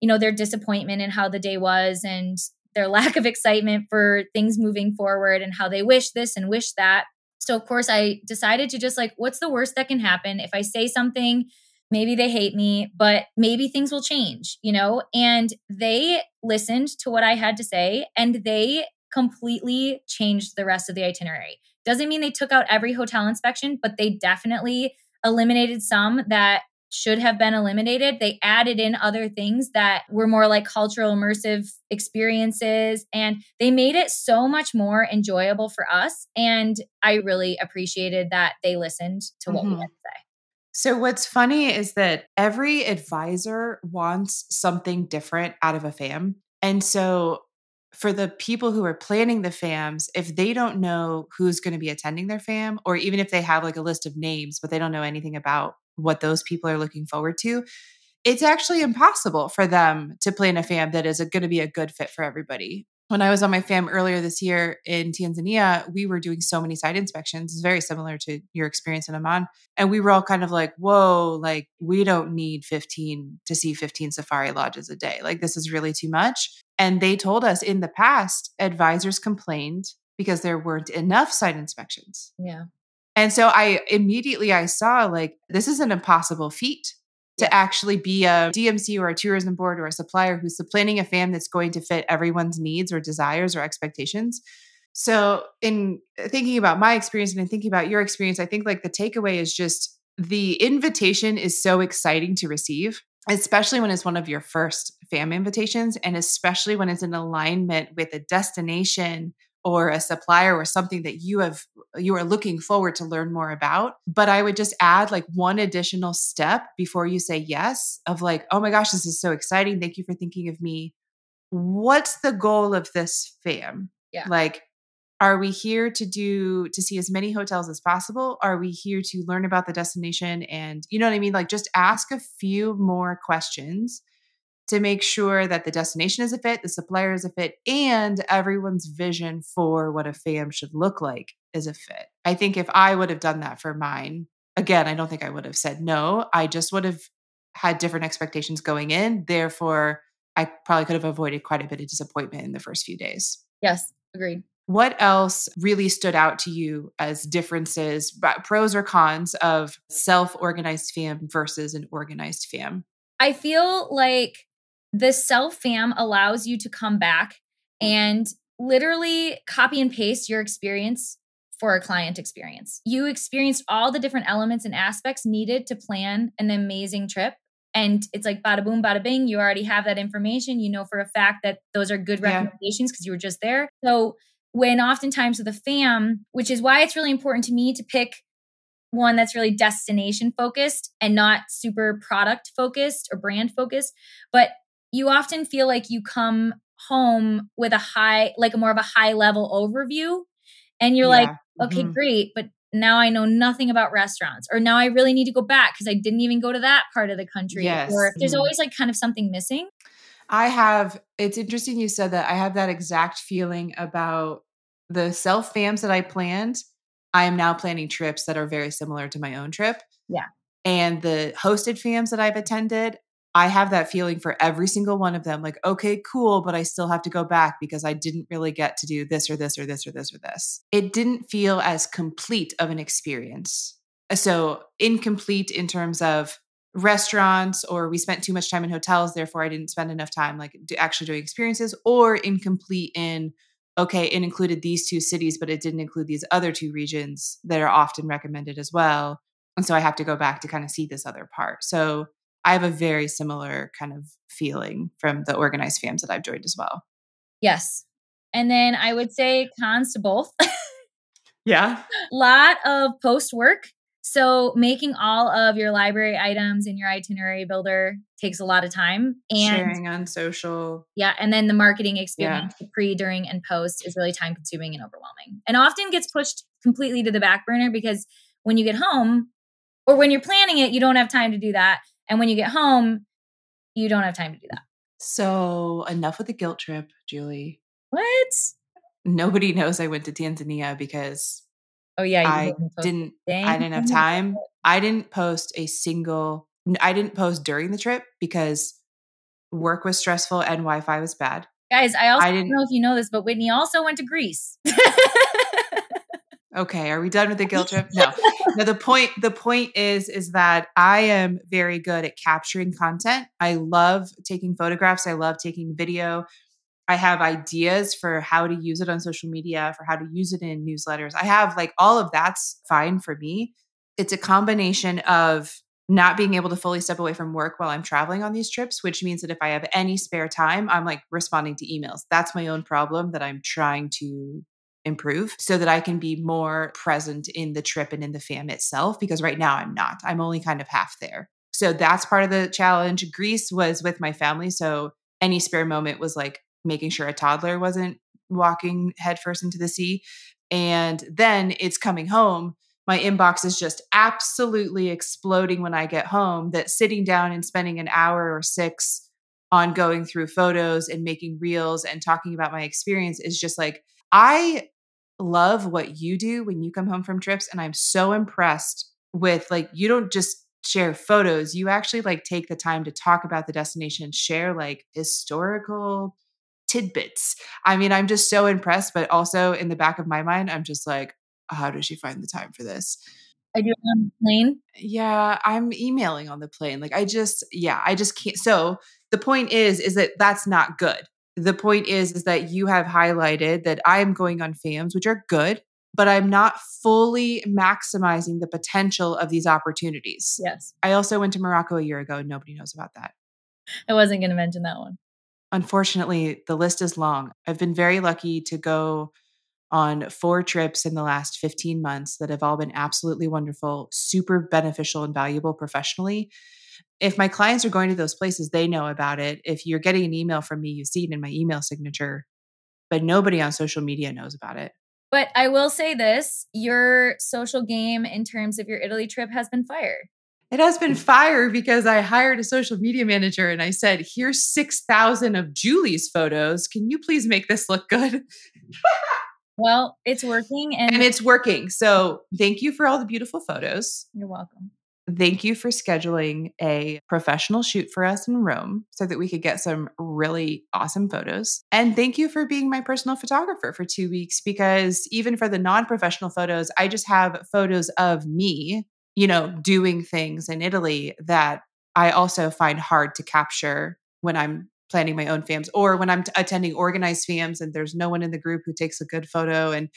you know, their disappointment in how the day was and their lack of excitement for things moving forward and how they wish this and wish that. So, of course, I decided to just like, what's the worst that can happen? If I say something, maybe they hate me, but maybe things will change, you know? And they listened to what I had to say and they completely changed the rest of the itinerary. Doesn't mean they took out every hotel inspection, but they definitely eliminated some that should have been eliminated. They added in other things that were more like cultural immersive experiences and they made it so much more enjoyable for us. And I really appreciated that they listened to what mm-hmm. we had to say. So, what's funny is that every advisor wants something different out of a fam. And so, for the people who are planning the FAMs, if they don't know who's going to be attending their FAM, or even if they have like a list of names, but they don't know anything about what those people are looking forward to, it's actually impossible for them to plan a FAM that is going to be a good fit for everybody when I was on my fam earlier this year in Tanzania, we were doing so many site inspections. It's very similar to your experience in Amman. And we were all kind of like, whoa, like we don't need 15 to see 15 safari lodges a day. Like this is really too much. And they told us in the past, advisors complained because there weren't enough site inspections. Yeah. And so I immediately I saw like this is an impossible feat to actually be a DMC or a tourism board or a supplier who's planning a fam that's going to fit everyone's needs or desires or expectations. So, in thinking about my experience and in thinking about your experience, I think like the takeaway is just the invitation is so exciting to receive, especially when it's one of your first fam invitations, and especially when it's in alignment with a destination or a supplier or something that you have you are looking forward to learn more about. But i would just add like one additional step before you say yes of like oh my gosh this is so exciting. Thank you for thinking of me. What's the goal of this fam? Yeah. Like are we here to do to see as many hotels as possible? Are we here to learn about the destination and you know what i mean? Like just ask a few more questions to make sure that the destination is a fit, the supplier is a fit, and everyone's vision for what a fam should look like is a fit. I think if I would have done that for mine, again, I don't think I would have said no. I just would have had different expectations going in. Therefore, I probably could have avoided quite a bit of disappointment in the first few days. Yes, agreed. What else really stood out to you as differences, pros or cons of self organized fam versus an organized fam? I feel like the self fam allows you to come back and literally copy and paste your experience for a client experience. You experienced all the different elements and aspects needed to plan an amazing trip. And it's like bada boom, bada bing. You already have that information. You know for a fact that those are good recommendations because yeah. you were just there. So, when oftentimes with a fam, which is why it's really important to me to pick one that's really destination focused and not super product focused or brand focused, but you often feel like you come home with a high, like a more of a high level overview. And you're yeah. like, okay, mm-hmm. great. But now I know nothing about restaurants, or now I really need to go back because I didn't even go to that part of the country. Yes. Or there's mm-hmm. always like kind of something missing. I have, it's interesting you said that. I have that exact feeling about the self fams that I planned. I am now planning trips that are very similar to my own trip. Yeah. And the hosted fams that I've attended, I have that feeling for every single one of them like, okay, cool, but I still have to go back because I didn't really get to do this or this or this or this or this. It didn't feel as complete of an experience. Uh, so, incomplete in terms of restaurants, or we spent too much time in hotels, therefore I didn't spend enough time like actually doing experiences, or incomplete in, okay, it included these two cities, but it didn't include these other two regions that are often recommended as well. And so I have to go back to kind of see this other part. So, I have a very similar kind of feeling from the organized fams that I've joined as well. Yes. And then I would say cons to both. yeah. Lot of post work So making all of your library items in your itinerary builder takes a lot of time and sharing on social. Yeah, and then the marketing experience yeah. pre, during and post is really time consuming and overwhelming. And often gets pushed completely to the back burner because when you get home or when you're planning it, you don't have time to do that. And when you get home, you don't have time to do that. So, enough with the guilt trip, Julie. What? Nobody knows I went to Tanzania because Oh yeah, I didn't. I didn't have time. I didn't post a single. I didn't post during the trip because work was stressful and Wi-Fi was bad. Guys, I also I didn't, don't know if you know this, but Whitney also went to Greece. okay, are we done with the guilt trip? No. no, the point the point is is that I am very good at capturing content. I love taking photographs, I love taking video. I have ideas for how to use it on social media, for how to use it in newsletters. I have like all of that's fine for me. It's a combination of not being able to fully step away from work while I'm traveling on these trips, which means that if I have any spare time, I'm like responding to emails. That's my own problem that I'm trying to improve so that I can be more present in the trip and in the fam itself because right now I'm not. I'm only kind of half there. So that's part of the challenge. Greece was with my family, so any spare moment was like making sure a toddler wasn't walking headfirst into the sea. And then it's coming home. My inbox is just absolutely exploding when I get home. That sitting down and spending an hour or six on going through photos and making reels and talking about my experience is just like, I love what you do when you come home from trips. And I'm so impressed with like, you don't just share photos, you actually like take the time to talk about the destination, share like historical tidbits. I mean, I'm just so impressed, but also in the back of my mind, I'm just like, how does she find the time for this? I do on the plane. Yeah, I'm emailing on the plane. Like I just, yeah, I just can't. So the point is, is that that's not good. The point is, is that you have highlighted that I am going on FAMs, which are good, but I'm not fully maximizing the potential of these opportunities. Yes. I also went to Morocco a year ago and nobody knows about that. I wasn't going to mention that one. Unfortunately, the list is long. I've been very lucky to go on four trips in the last 15 months that have all been absolutely wonderful, super beneficial and valuable professionally. If my clients are going to those places, they know about it. If you're getting an email from me, you see it in my email signature, but nobody on social media knows about it. But I will say this your social game in terms of your Italy trip has been fired it has been mm. fired because I hired a social media manager and I said, here's 6,000 of Julie's photos. Can you please make this look good? well, it's working and, and it's working. So thank you for all the beautiful photos. You're welcome. Thank you for scheduling a professional shoot for us in Rome so that we could get some really awesome photos. And thank you for being my personal photographer for two weeks because even for the non professional photos, I just have photos of me you know, doing things in Italy that I also find hard to capture when I'm planning my own FAMs or when I'm t- attending organized FAMs and there's no one in the group who takes a good photo and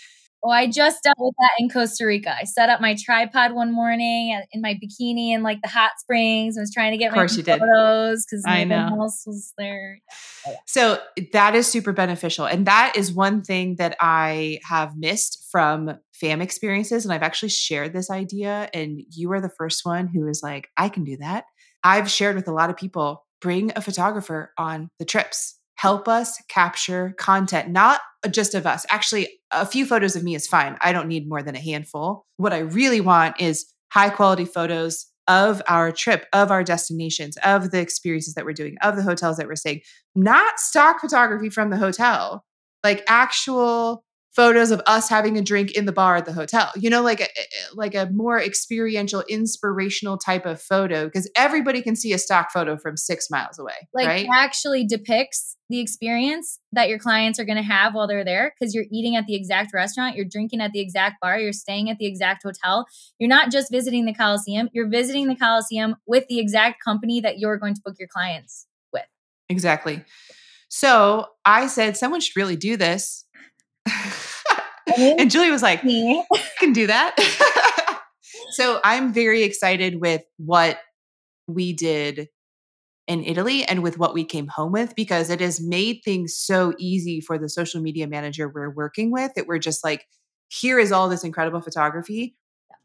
well, I just dealt with that in Costa Rica. I set up my tripod one morning in my bikini in like the hot springs. I was trying to get my photos because no one else was there. Oh, yeah. So that is super beneficial. And that is one thing that I have missed from fam experiences. And I've actually shared this idea. And you are the first one who is like, I can do that. I've shared with a lot of people bring a photographer on the trips help us capture content, not just of us. Actually, a few photos of me is fine. I don't need more than a handful. What I really want is high quality photos of our trip, of our destinations, of the experiences that we're doing, of the hotels that we're staying, not stock photography from the hotel, like actual photos of us having a drink in the bar at the hotel you know like a like a more experiential inspirational type of photo because everybody can see a stock photo from six miles away like right? actually depicts the experience that your clients are going to have while they're there because you're eating at the exact restaurant you're drinking at the exact bar you're staying at the exact hotel. You're not just visiting the coliseum you're visiting the coliseum with the exact company that you're going to book your clients with. Exactly. So i said someone should really do this and Julie was like, I can do that. so I'm very excited with what we did in Italy and with what we came home with because it has made things so easy for the social media manager we're working with that we're just like, here is all this incredible photography.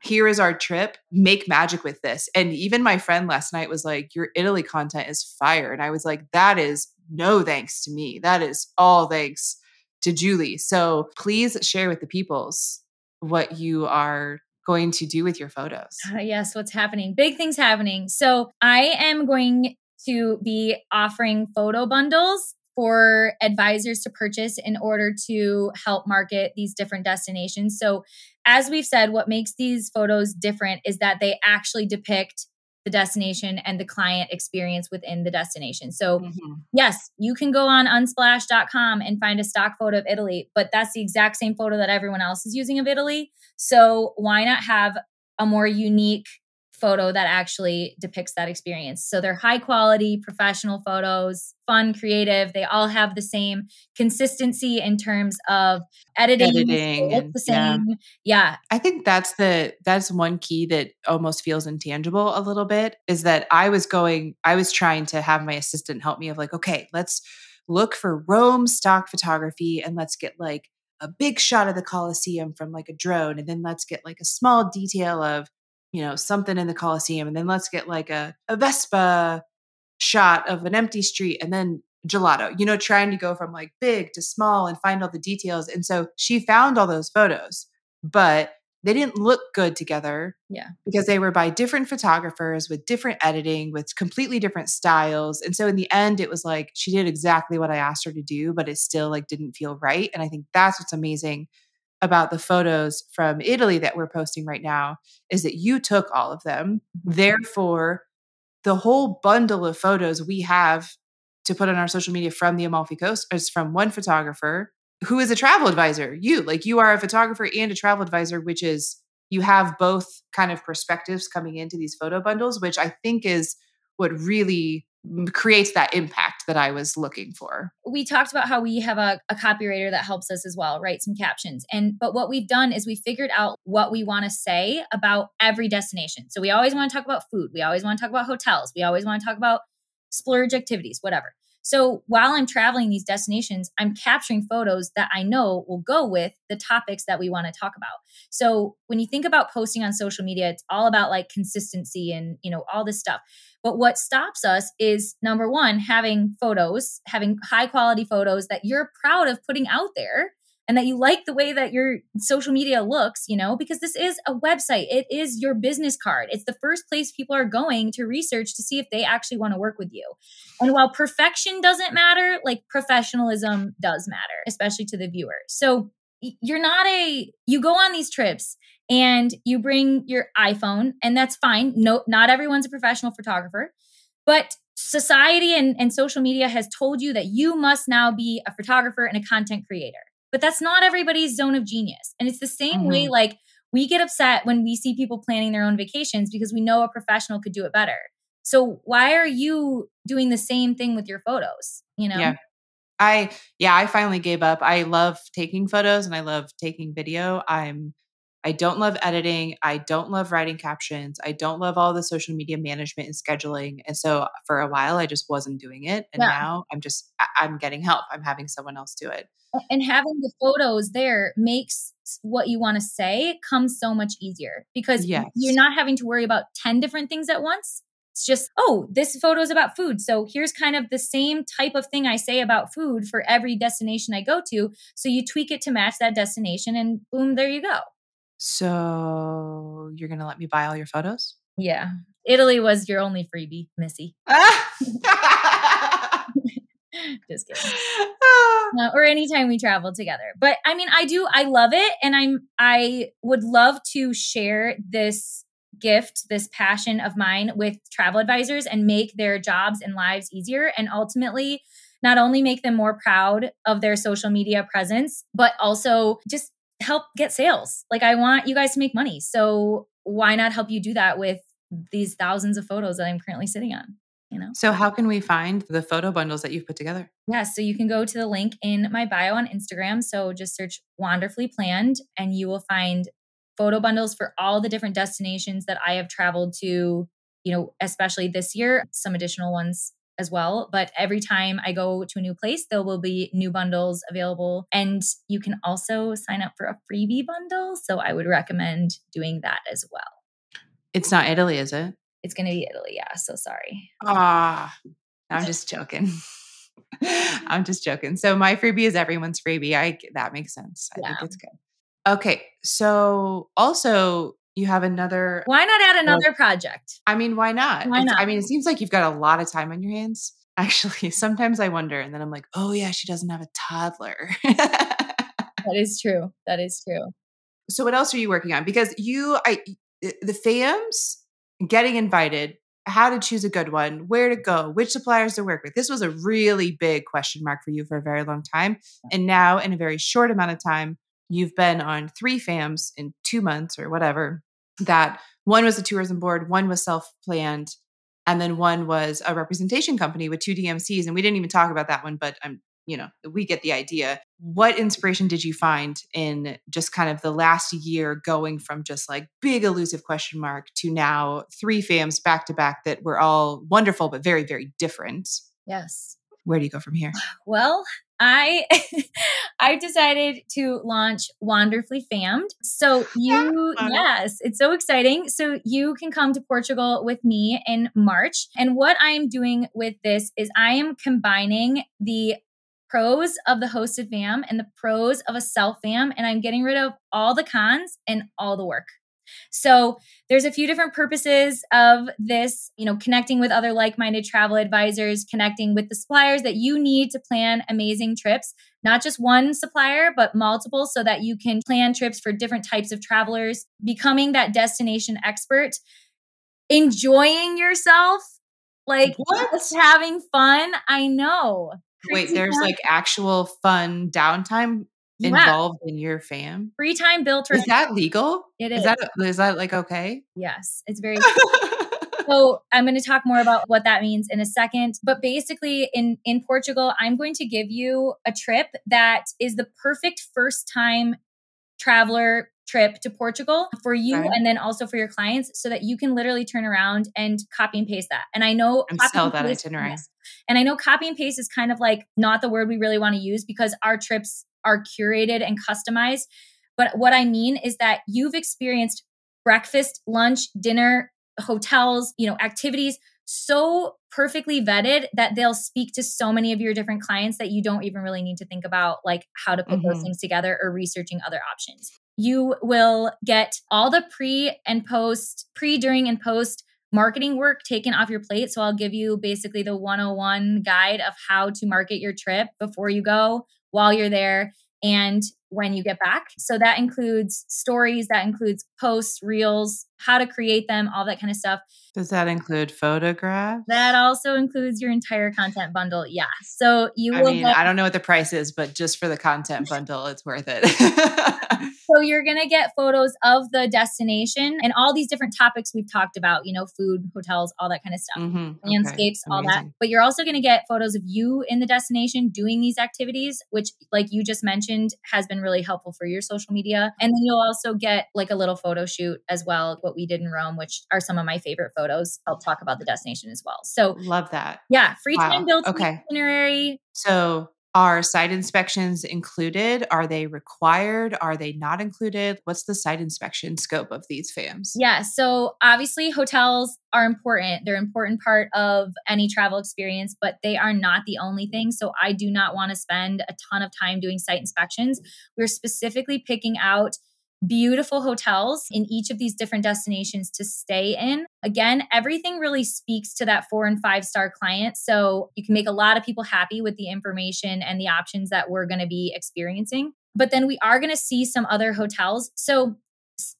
here is our trip. Make magic with this. And even my friend last night was like your italy content is fire. And i was like that is no thanks to me. That is all thanks to julie. So please share with the peoples what you are going to do with your photos. Uh, yes what's happening? Big things happening. So i am going to be offering photo bundles for advisors to purchase in order to help market these different destinations. So, as we've said, what makes these photos different is that they actually depict the destination and the client experience within the destination. So, mm-hmm. yes, you can go on unsplash.com and find a stock photo of Italy, but that's the exact same photo that everyone else is using of Italy. So, why not have a more unique photo that actually depicts that experience. So they're high quality, professional photos, fun, creative. They all have the same consistency in terms of editing. Editing. And, the same. Yeah. yeah. I think that's the that's one key that almost feels intangible a little bit is that I was going, I was trying to have my assistant help me of like, okay, let's look for Rome stock photography and let's get like a big shot of the Colosseum from like a drone. And then let's get like a small detail of you know, something in the Colosseum, and then let's get like a, a Vespa shot of an empty street and then gelato, you know, trying to go from like big to small and find all the details. And so she found all those photos, but they didn't look good together. Yeah. Because they were by different photographers with different editing, with completely different styles. And so in the end, it was like she did exactly what I asked her to do, but it still like didn't feel right. And I think that's what's amazing about the photos from Italy that we're posting right now is that you took all of them. Mm-hmm. Therefore, the whole bundle of photos we have to put on our social media from the Amalfi Coast is from one photographer who is a travel advisor. You, like, you are a photographer and a travel advisor, which is you have both kind of perspectives coming into these photo bundles, which I think is what really creates that impact that I was looking for. We talked about how we have a, a, copywriter that helps us as well, write some captions. And but what we've done is we figured out what we want to say about every destination. So we always want to talk about food, we always want to talk about hotels, we always want to talk about splurge activities, whatever. So while I'm traveling these destinations, I'm capturing photos that I know will go with the topics that we want to talk about. So when you think about posting on social media, it's all about like consistency and, you know, all this stuff. But what stops us is number one, having photos, having high quality photos that you're proud of putting out there and that you like the way that your social media looks, you know, because this is a website. It is your business card. It's the first place people are going to research to see if they actually want to work with you. And while perfection doesn't matter, like professionalism does matter, especially to the viewer. So you're not a, you go on these trips and you bring your iPhone, and that's fine. No, not everyone's a professional photographer, but society and, and social media has told you that you must now be a photographer and a content creator. But that's not everybody's zone of genius. And it's the same mm-hmm. way, like, we get upset when we see people planning their own vacations because we know a professional could do it better. So why are you doing the same thing with your photos? You know? Yeah. I yeah, I finally gave up. I love taking photos and I love taking video. I'm I don't love editing. I don't love writing captions. I don't love all the social media management and scheduling. And so for a while, I just wasn't doing it. And yeah. now I'm just, I'm getting help. I'm having someone else do it. And having the photos there makes what you want to say come so much easier because yes. you're not having to worry about 10 different things at once. It's just, oh, this photo is about food. So here's kind of the same type of thing I say about food for every destination I go to. So you tweak it to match that destination and boom, there you go. So you're going to let me buy all your photos? Yeah. Italy was your only freebie, Missy. Just kidding. Uh, or anytime we travel together. But I mean, I do, I love it. And I'm, I would love to share this gift, this passion of mine with travel advisors and make their jobs and lives easier. And ultimately, not only make them more proud of their social media presence, but also just help get sales. Like I want you guys to make money. So why not help you do that with these thousands of photos that I'm currently sitting on? You know? So how can we find the photo bundles that you've put together? Yeah, so you can go to the link in my bio on Instagram. So just search Wanderfully Planned and you will find photo bundles for all the different destinations that I have traveled to, you know, especially this year, some additional ones as well. But every time I go to a new place, there will be new bundles available. And you can also sign up for a freebie bundle. So I would recommend doing that as well. It's not Italy, is it? It's going to be Italy. Yeah. So sorry. Ah, I'm just joking. I'm just joking. So my freebie is everyone's freebie. I that makes sense. I yeah. think it's good. Okay. So also you have another Why not add another project? I mean, why not? Why not? I mean, it seems like you've got a lot of time on your hands. Actually, sometimes I wonder and then I'm like, "Oh yeah, she doesn't have a toddler." that is true. That is true. So what else are you working on? Because you I the FAMs getting invited how to choose a good one, where to go, which suppliers to work with. This was a really big question mark for you for a very long time. And now, in a very short amount of time, you've been on three FAMs in two months or whatever. That one was a tourism board, one was self planned, and then one was a representation company with two DMCs. And we didn't even talk about that one, but I'm you know, we get the idea. What inspiration did you find in just kind of the last year going from just like big elusive question mark to now three FAMs back to back that were all wonderful, but very, very different? Yes. Where do you go from here? Well, I I decided to launch Wanderfully Fammed. So you yes, it's so exciting. So you can come to Portugal with me in March. And what I am doing with this is I am combining the pros of the hosted fam and the pros of a self fam and i'm getting rid of all the cons and all the work so there's a few different purposes of this you know connecting with other like-minded travel advisors connecting with the suppliers that you need to plan amazing trips. Not just one supplier but multiple so that you can plan trips for different types of travelers. Becoming that destination expert. Enjoying yourself. Like what? just having fun. I know. Wait, there's like actual fun downtime yeah. involved in your fam? Free time built. Is that legal? It is. Is that is that like okay? Yes, it's very. so I'm going to talk more about what that means in a second. But basically, in in Portugal, I'm going to give you a trip that is the perfect first time traveler trip to Portugal for you right. and then also for your clients so that you can literally turn around and copy and paste that. And I know and sell that itinerary. And I know copy and paste is kind of like not the word we really want to use because our trips are curated and customized. But what I mean is that you've experienced breakfast, lunch, dinner, hotels, you know, activities so perfectly vetted that they'll speak to so many of your different clients that you don't even really need to think about like how to put mm-hmm. those things together or researching other options. You will get all the pre and post, pre, during, and post marketing work taken off your plate. So I'll give you basically the 101 guide of how to market your trip before you go, while you're there, and when you get back. So that includes stories, that includes posts, reels, how to create them, all that kind of stuff. Does that include photographs? That also includes your entire content bundle. Yeah. So you I will. Mean, get- I don't know what the price is, but just for the content bundle, it's worth it. so you're going to get photos of the destination and all these different topics we've talked about, you know, food, hotels, all that kind of stuff, mm-hmm. landscapes, okay. all that. But you're also going to get photos of you in the destination doing these activities, which, like you just mentioned, has been really helpful for your social media. And then you'll also get like a little photo shoot as well, what we did in Rome, which are some of my favorite photos. I'll talk about the destination as well. So love that. Yeah. Free time wow. built okay. itinerary. So are site inspections included? Are they required? Are they not included? What's the site inspection scope of these FAMs? Yeah, so obviously hotels are important. They're an important part of any travel experience, but they are not the only thing. So I do not want to spend a ton of time doing site inspections. We're specifically picking out beautiful hotels in each of these different destinations to stay in. Again, everything really speaks to that four and five star client. So you can make a lot of people happy with the information and the options that we're going to be experiencing. But then we are going to see some other hotels. So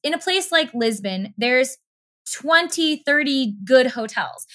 in a place like Lisbon, there's 20, 30 good hotels.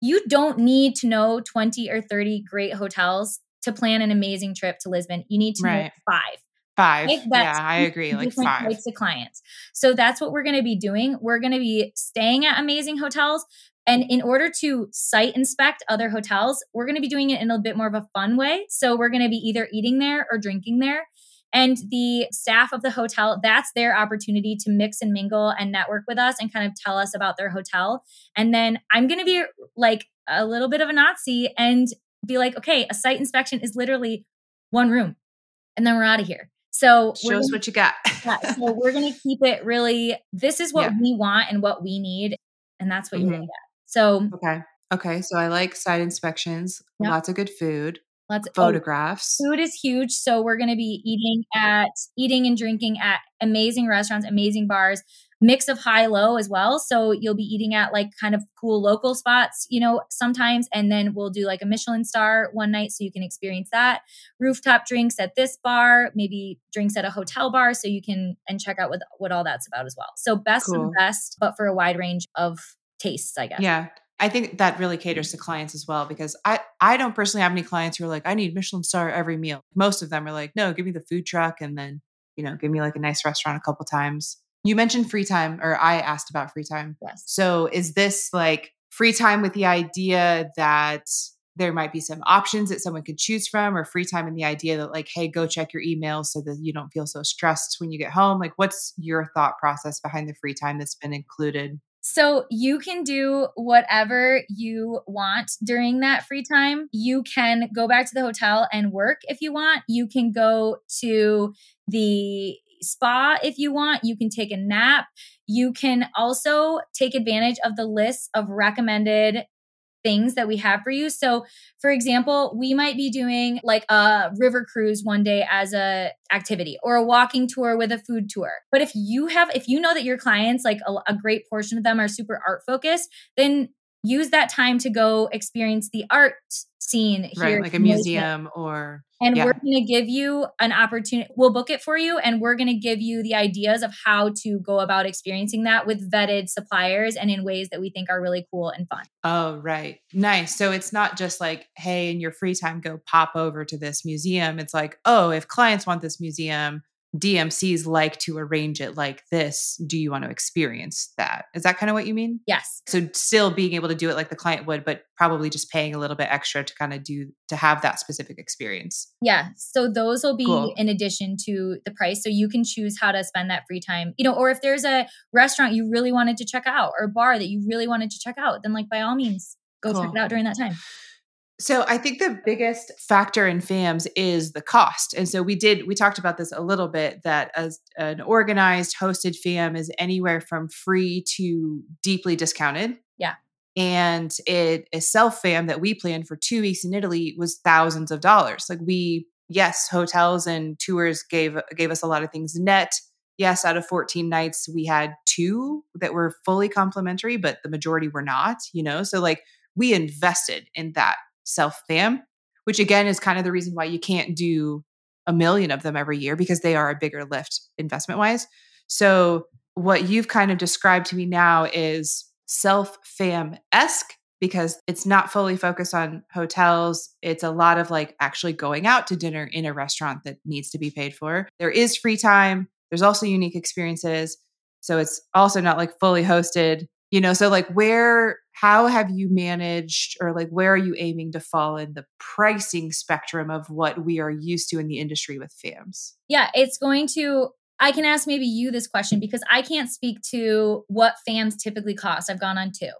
You don't need to know 20 or 30 great hotels to plan an amazing trip to Lisbon. You need to right. know five. Five. Right? yeah, I agree. Like five types of clients. So that's what we're going to be doing. We're going to be staying at amazing hotels. And in order to site inspect other hotels, we're going to be doing it in a bit more of a fun way. So we're going to be either eating there or drinking there. And the staff of the hotel, that's their opportunity to mix and mingle and network with us and kind of tell us about their hotel. And then I'm going to be like a little bit of a Nazi and be like, okay, a site inspection is literally one room and then we're out of here. So show us what you got. yeah, so we're going to keep it really, this is what yeah. we want and what we need. And that's what mm-hmm. you're going to get. So, okay. Okay. So I like site inspections, yep. lots of good food. Lots of photographs. Oh, food is huge. So we're going to be eating at eating and drinking at amazing restaurants, amazing bars, mix of high low as well. So you'll be eating at like kind of cool local spots, you know, sometimes. And then we'll do like a Michelin star one night so you can experience that. Rooftop drinks at this bar, maybe drinks at a hotel bar so you can and check out what, what all that's about as well. So best cool. and best, but for a wide range of tastes, I guess. Yeah. I think that really caters to clients as well because I I don't personally have any clients who are like I need Michelin star every meal. Most of them are like no, give me the food truck and then you know give me like a nice restaurant a couple times. You mentioned free time or I asked about free time. Yes. So is this like free time with the idea that there might be some options that someone could choose from or free time in the idea that like hey go check your emails so that you don't feel so stressed when you get home like what's your thought process behind the free time that's been included so you can do whatever you want during that free time. You can go back to the hotel and work if you want. You can go to the spa if you want. You can take a nap. You can also take advantage of the list of recommended things that we have for you. So, for example, we might be doing like a river cruise one day as a activity or a walking tour with a food tour. But if you have if you know that your clients like a, a great portion of them are super art focused, then use that time to go experience the art scene here right, like a museum or and yeah. we're going to give you an opportunity we'll book it for you and we're going to give you the ideas of how to go about experiencing that with vetted suppliers and in ways that we think are really cool and fun. Oh right. Nice. So it's not just like hey in your free time go pop over to this museum. It's like oh if clients want this museum DMCs like to arrange it like this. Do you want to experience that? Is that kind of what you mean? Yes. So still being able to do it like the client would, but probably just paying a little bit extra to kind of do to have that specific experience. Yeah. So those will be cool. in addition to the price. So you can choose how to spend that free time. You know, or if there's a restaurant you really wanted to check out or a bar that you really wanted to check out, then like by all means go cool. check it out during that time. So I think the biggest factor in FAMs is the cost. And so we did we talked about this a little bit that as an organized hosted FAM is anywhere from free to deeply discounted. Yeah. And it a self fam that we planned for 2 weeks in Italy was thousands of dollars. Like we yes, hotels and tours gave gave us a lot of things net. Yes, out of 14 nights we had two that were fully complimentary, but the majority were not, you know. So like we invested in that self fam, which again is kind of the reason why you can't do a million of them every year because they are a bigger lift investment wise. So, what you've kind of described to me now is self fam esque because it's not fully focused on hotels. It's a lot of like actually going out to dinner in a restaurant that needs to be paid for. There is free time, there's also unique experiences. So, it's also not like fully hosted you know so like where how have you managed or like where are you aiming to fall in the pricing spectrum of what we are used to in the industry with fams yeah it's going to i can ask maybe you this question because i can't speak to what fams typically cost i've gone on two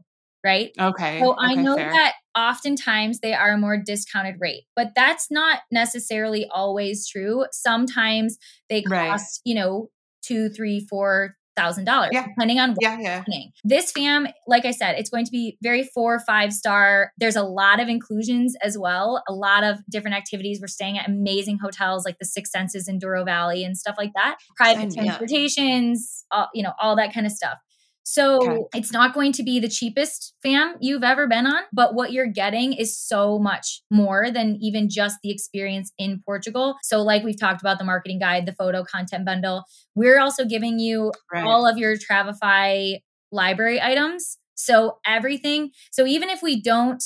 right okay so okay, i know fair. that oftentimes they are a more discounted rate but that's not necessarily always true sometimes they cost right. you know two three four thousand dollars, depending on what yeah, yeah. This fam, like I said, it's going to be very four or five star. There's a lot of inclusions as well, a lot of different activities. We're staying at amazing hotels like the Six Senses in Douro Valley and stuff like that. Private transportations, all, you know, all that kind of stuff. So okay. it's not going to be the cheapest fam you've ever been on, but what you're getting is so much more than even just the experience in Portugal. So, like we've talked about the marketing guide, the photo content bundle, we're also giving you right. all of your Travefy library items. So, everything. So, even if we don't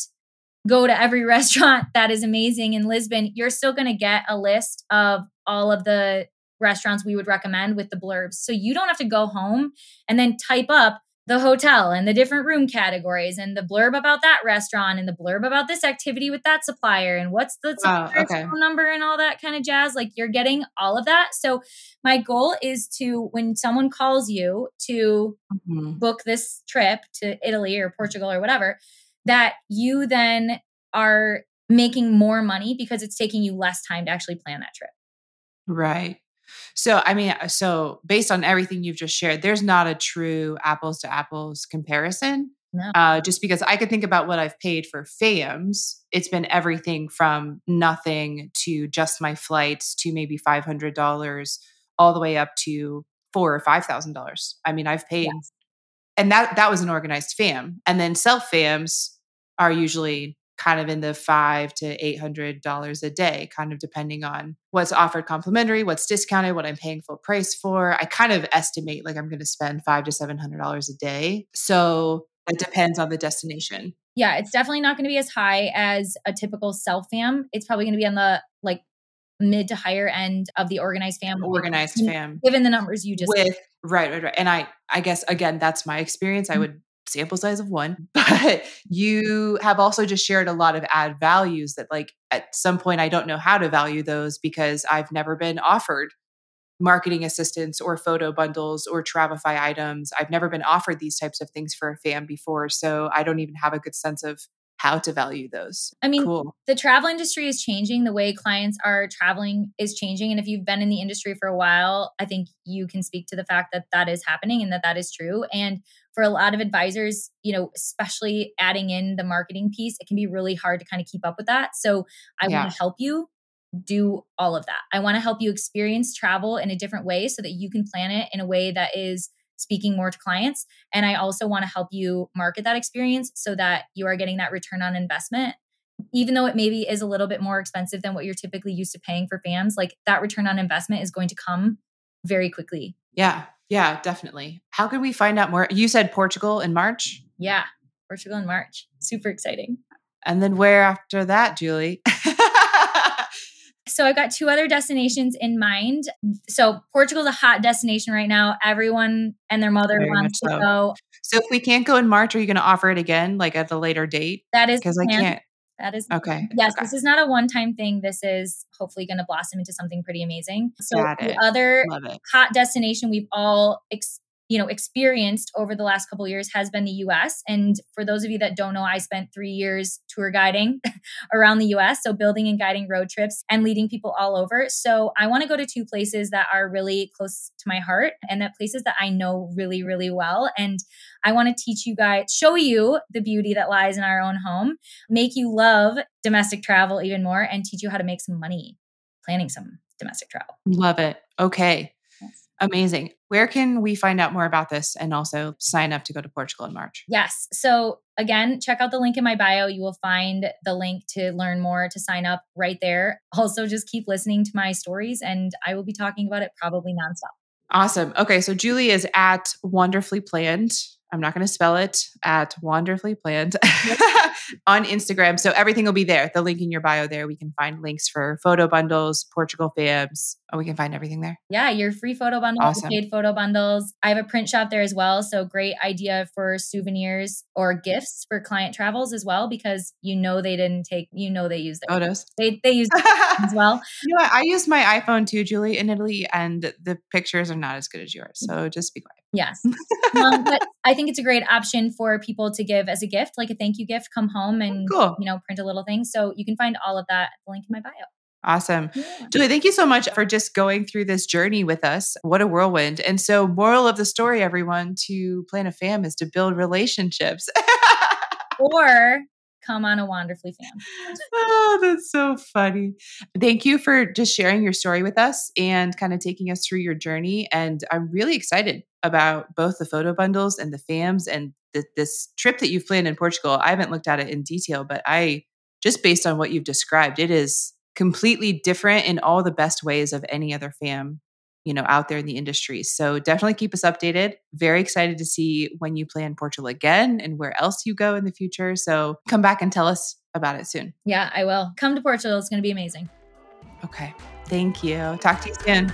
go to every restaurant that is amazing in Lisbon, you're still going to get a list of all of the restaurants we would recommend with the blurbs. So you don't have to go home and then type up the hotel and the different room categories and the blurb about that restaurant and the blurb about this activity with that supplier and what's the Wow, okay. phone number and all that kind of jazz. Like you're getting all of that. So my goal is to when someone calls you to Mhm. book this trip to Italy or Portugal or whatever, that you then are making more money because it's taking you less time to actually plan that trip. Right. So, I mean, uh, so based on everything you've just shared, there's not a true apples to apples comparison. No. Uh, just because I could think about what I've paid for FAMs, it's been everything from nothing to just my flights to maybe five hundred dollars, all the way up to four or five thousand dollars. I mean, I've paid, Yes. and that that was an organized FAM, and then self FAMs are usually kind of in the five to eight hundred dollars a day, kind of depending on what's offered complimentary, what's discounted, what I'm paying full price for. I kind of estimate like I'm going to spend five to seven hundred dollars a day. So it depends on the destination. Yeah, it's definitely not going to be as high as a typical self fam. It's probably going to be on the like mid to higher end of the organized fam. Organized Mm, fam Given the numbers you just with right, right, right. And I, I guess again, that's my experience. I Mhm. would sample size of one, but you have also just shared a lot of add values that like at some point I don't know how to value those because I've never been offered marketing assistance or photo bundles or Travefy items. I've never been offered these types of things for a fan before. So I don't even have a good sense of how to value those. I mean, Cool. the travel industry is changing. The way clients are traveling is changing. And if you've been in the industry for a while, I think you can speak to the fact that that is happening and that that is true. And for a lot of advisors, you know, especially adding in the marketing piece, it can be really hard to kind of keep up with that. So I Yeah. want to help you do all of that. I want to help you experience travel in a different way so that you can plan it in a way that is speaking more to clients. And I also want to help you market that experience so that you are getting that return on investment. Even though it maybe is a little bit more expensive than what you're typically used to paying for FAMs, like that return on investment is going to come very quickly. Yeah. Yeah, definitely. How can we find out more? You said Portugal in March. Yeah. Portugal in March. Super exciting. And then where after that, Julie? So I've got two other destinations in mind. So Portugal's a hot destination right now. Everyone and their mother Very wants to so. go. so if we can't go in March, are you going to offer it again, like at a later date? That is Because I can't. That is Okay. Yes, okay. this is not a one-time thing. This is hopefully going to blossom into something pretty amazing. So the other hot destination we've all ex- you know experienced over the last couple years has been the US and for those of you that don't know I spent 3 years tour guiding around the US so building and guiding road trips and leading people all over so I want to go to two places that are really close to my heart and that places that I know really really well and I want to teach you guys show you the beauty that lies in our own home make you love domestic travel even more and teach you how to make some money planning some domestic travel Love it. Okay. Amazing. Where can we find out more about this and also sign up to go to Portugal in March? Yes. So again, check out the link in my bio. You will find the link to learn more, to sign up right there. Also, just keep listening to my stories and I will be talking about it probably nonstop. Awesome. Okay. So Julie is at Wonderfully Planned. I'm not going to spell it at Wonderfully Planned on Instagram. So everything will be there. The link in your bio there. We can find links for photo bundles, Portugal fams. Oh, we can find everything there. Yeah, your free photo bundles, Awesome. paid photo bundles. I have a print shop there as well. So great idea for souvenirs or gifts for client travels as well, because you know they didn't take, you know they use their Photos. they they use as well. You know? I use my iPhone too, Julie, in Italy, and the pictures are not as good as yours. Mm. So just be quiet. Yes. um, but I think it's a great option for people to give as a gift, like a thank you gift, come home and Cool. you know, print a little thing. So you can find all of that at the link in my bio. Awesome. Yeah. Julie, thank you so much for just going through this journey with us. What a whirlwind. And so, moral of the story, everyone, to plan a fam is to build relationships. Or come on a wonderfully fam. oh, that's so funny. Thank you for just sharing your story with us and kind of taking us through your journey. And I'm really excited about both the photo bundles and the fams and th- this trip that you've planned in Portugal. I haven't looked at it in detail, but I just based on what you've described, it is completely different in all the best ways of any other fam you know out there in the industry so definitely keep us updated very excited to see when you play in portugal again and where else you go in the future so come back and tell us about it soon Yeah, I will. Come to Portugal. It's going to be amazing. okay thank you talk to you soon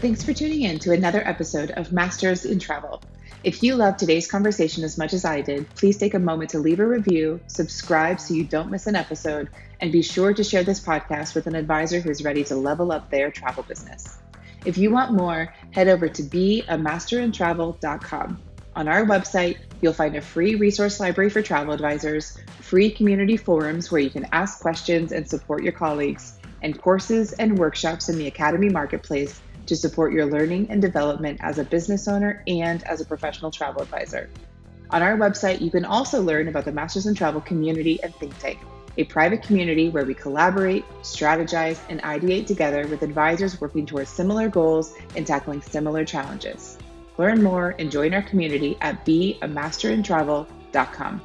Thanks for tuning in to another episode of Masters in Travel. If you loved today's conversation as much as I did, please take a moment to leave a review, subscribe so you don't miss an episode, and be sure to share this podcast with an advisor who's ready to level up their travel business. If you want more, head over to beamasterintravel.com. On our website, you'll find a free resource library for travel advisors, free community forums where you can ask questions and support your colleagues, and courses and workshops in the Academy Marketplace to support your learning and development as a business owner and as a professional travel advisor. On our website, you can also learn about the Masters in Travel community and think tank, a private community where we collaborate, strategize, and ideate together with advisors working towards similar goals and tackling similar challenges. Learn more and join our community at beamasterintravel.com.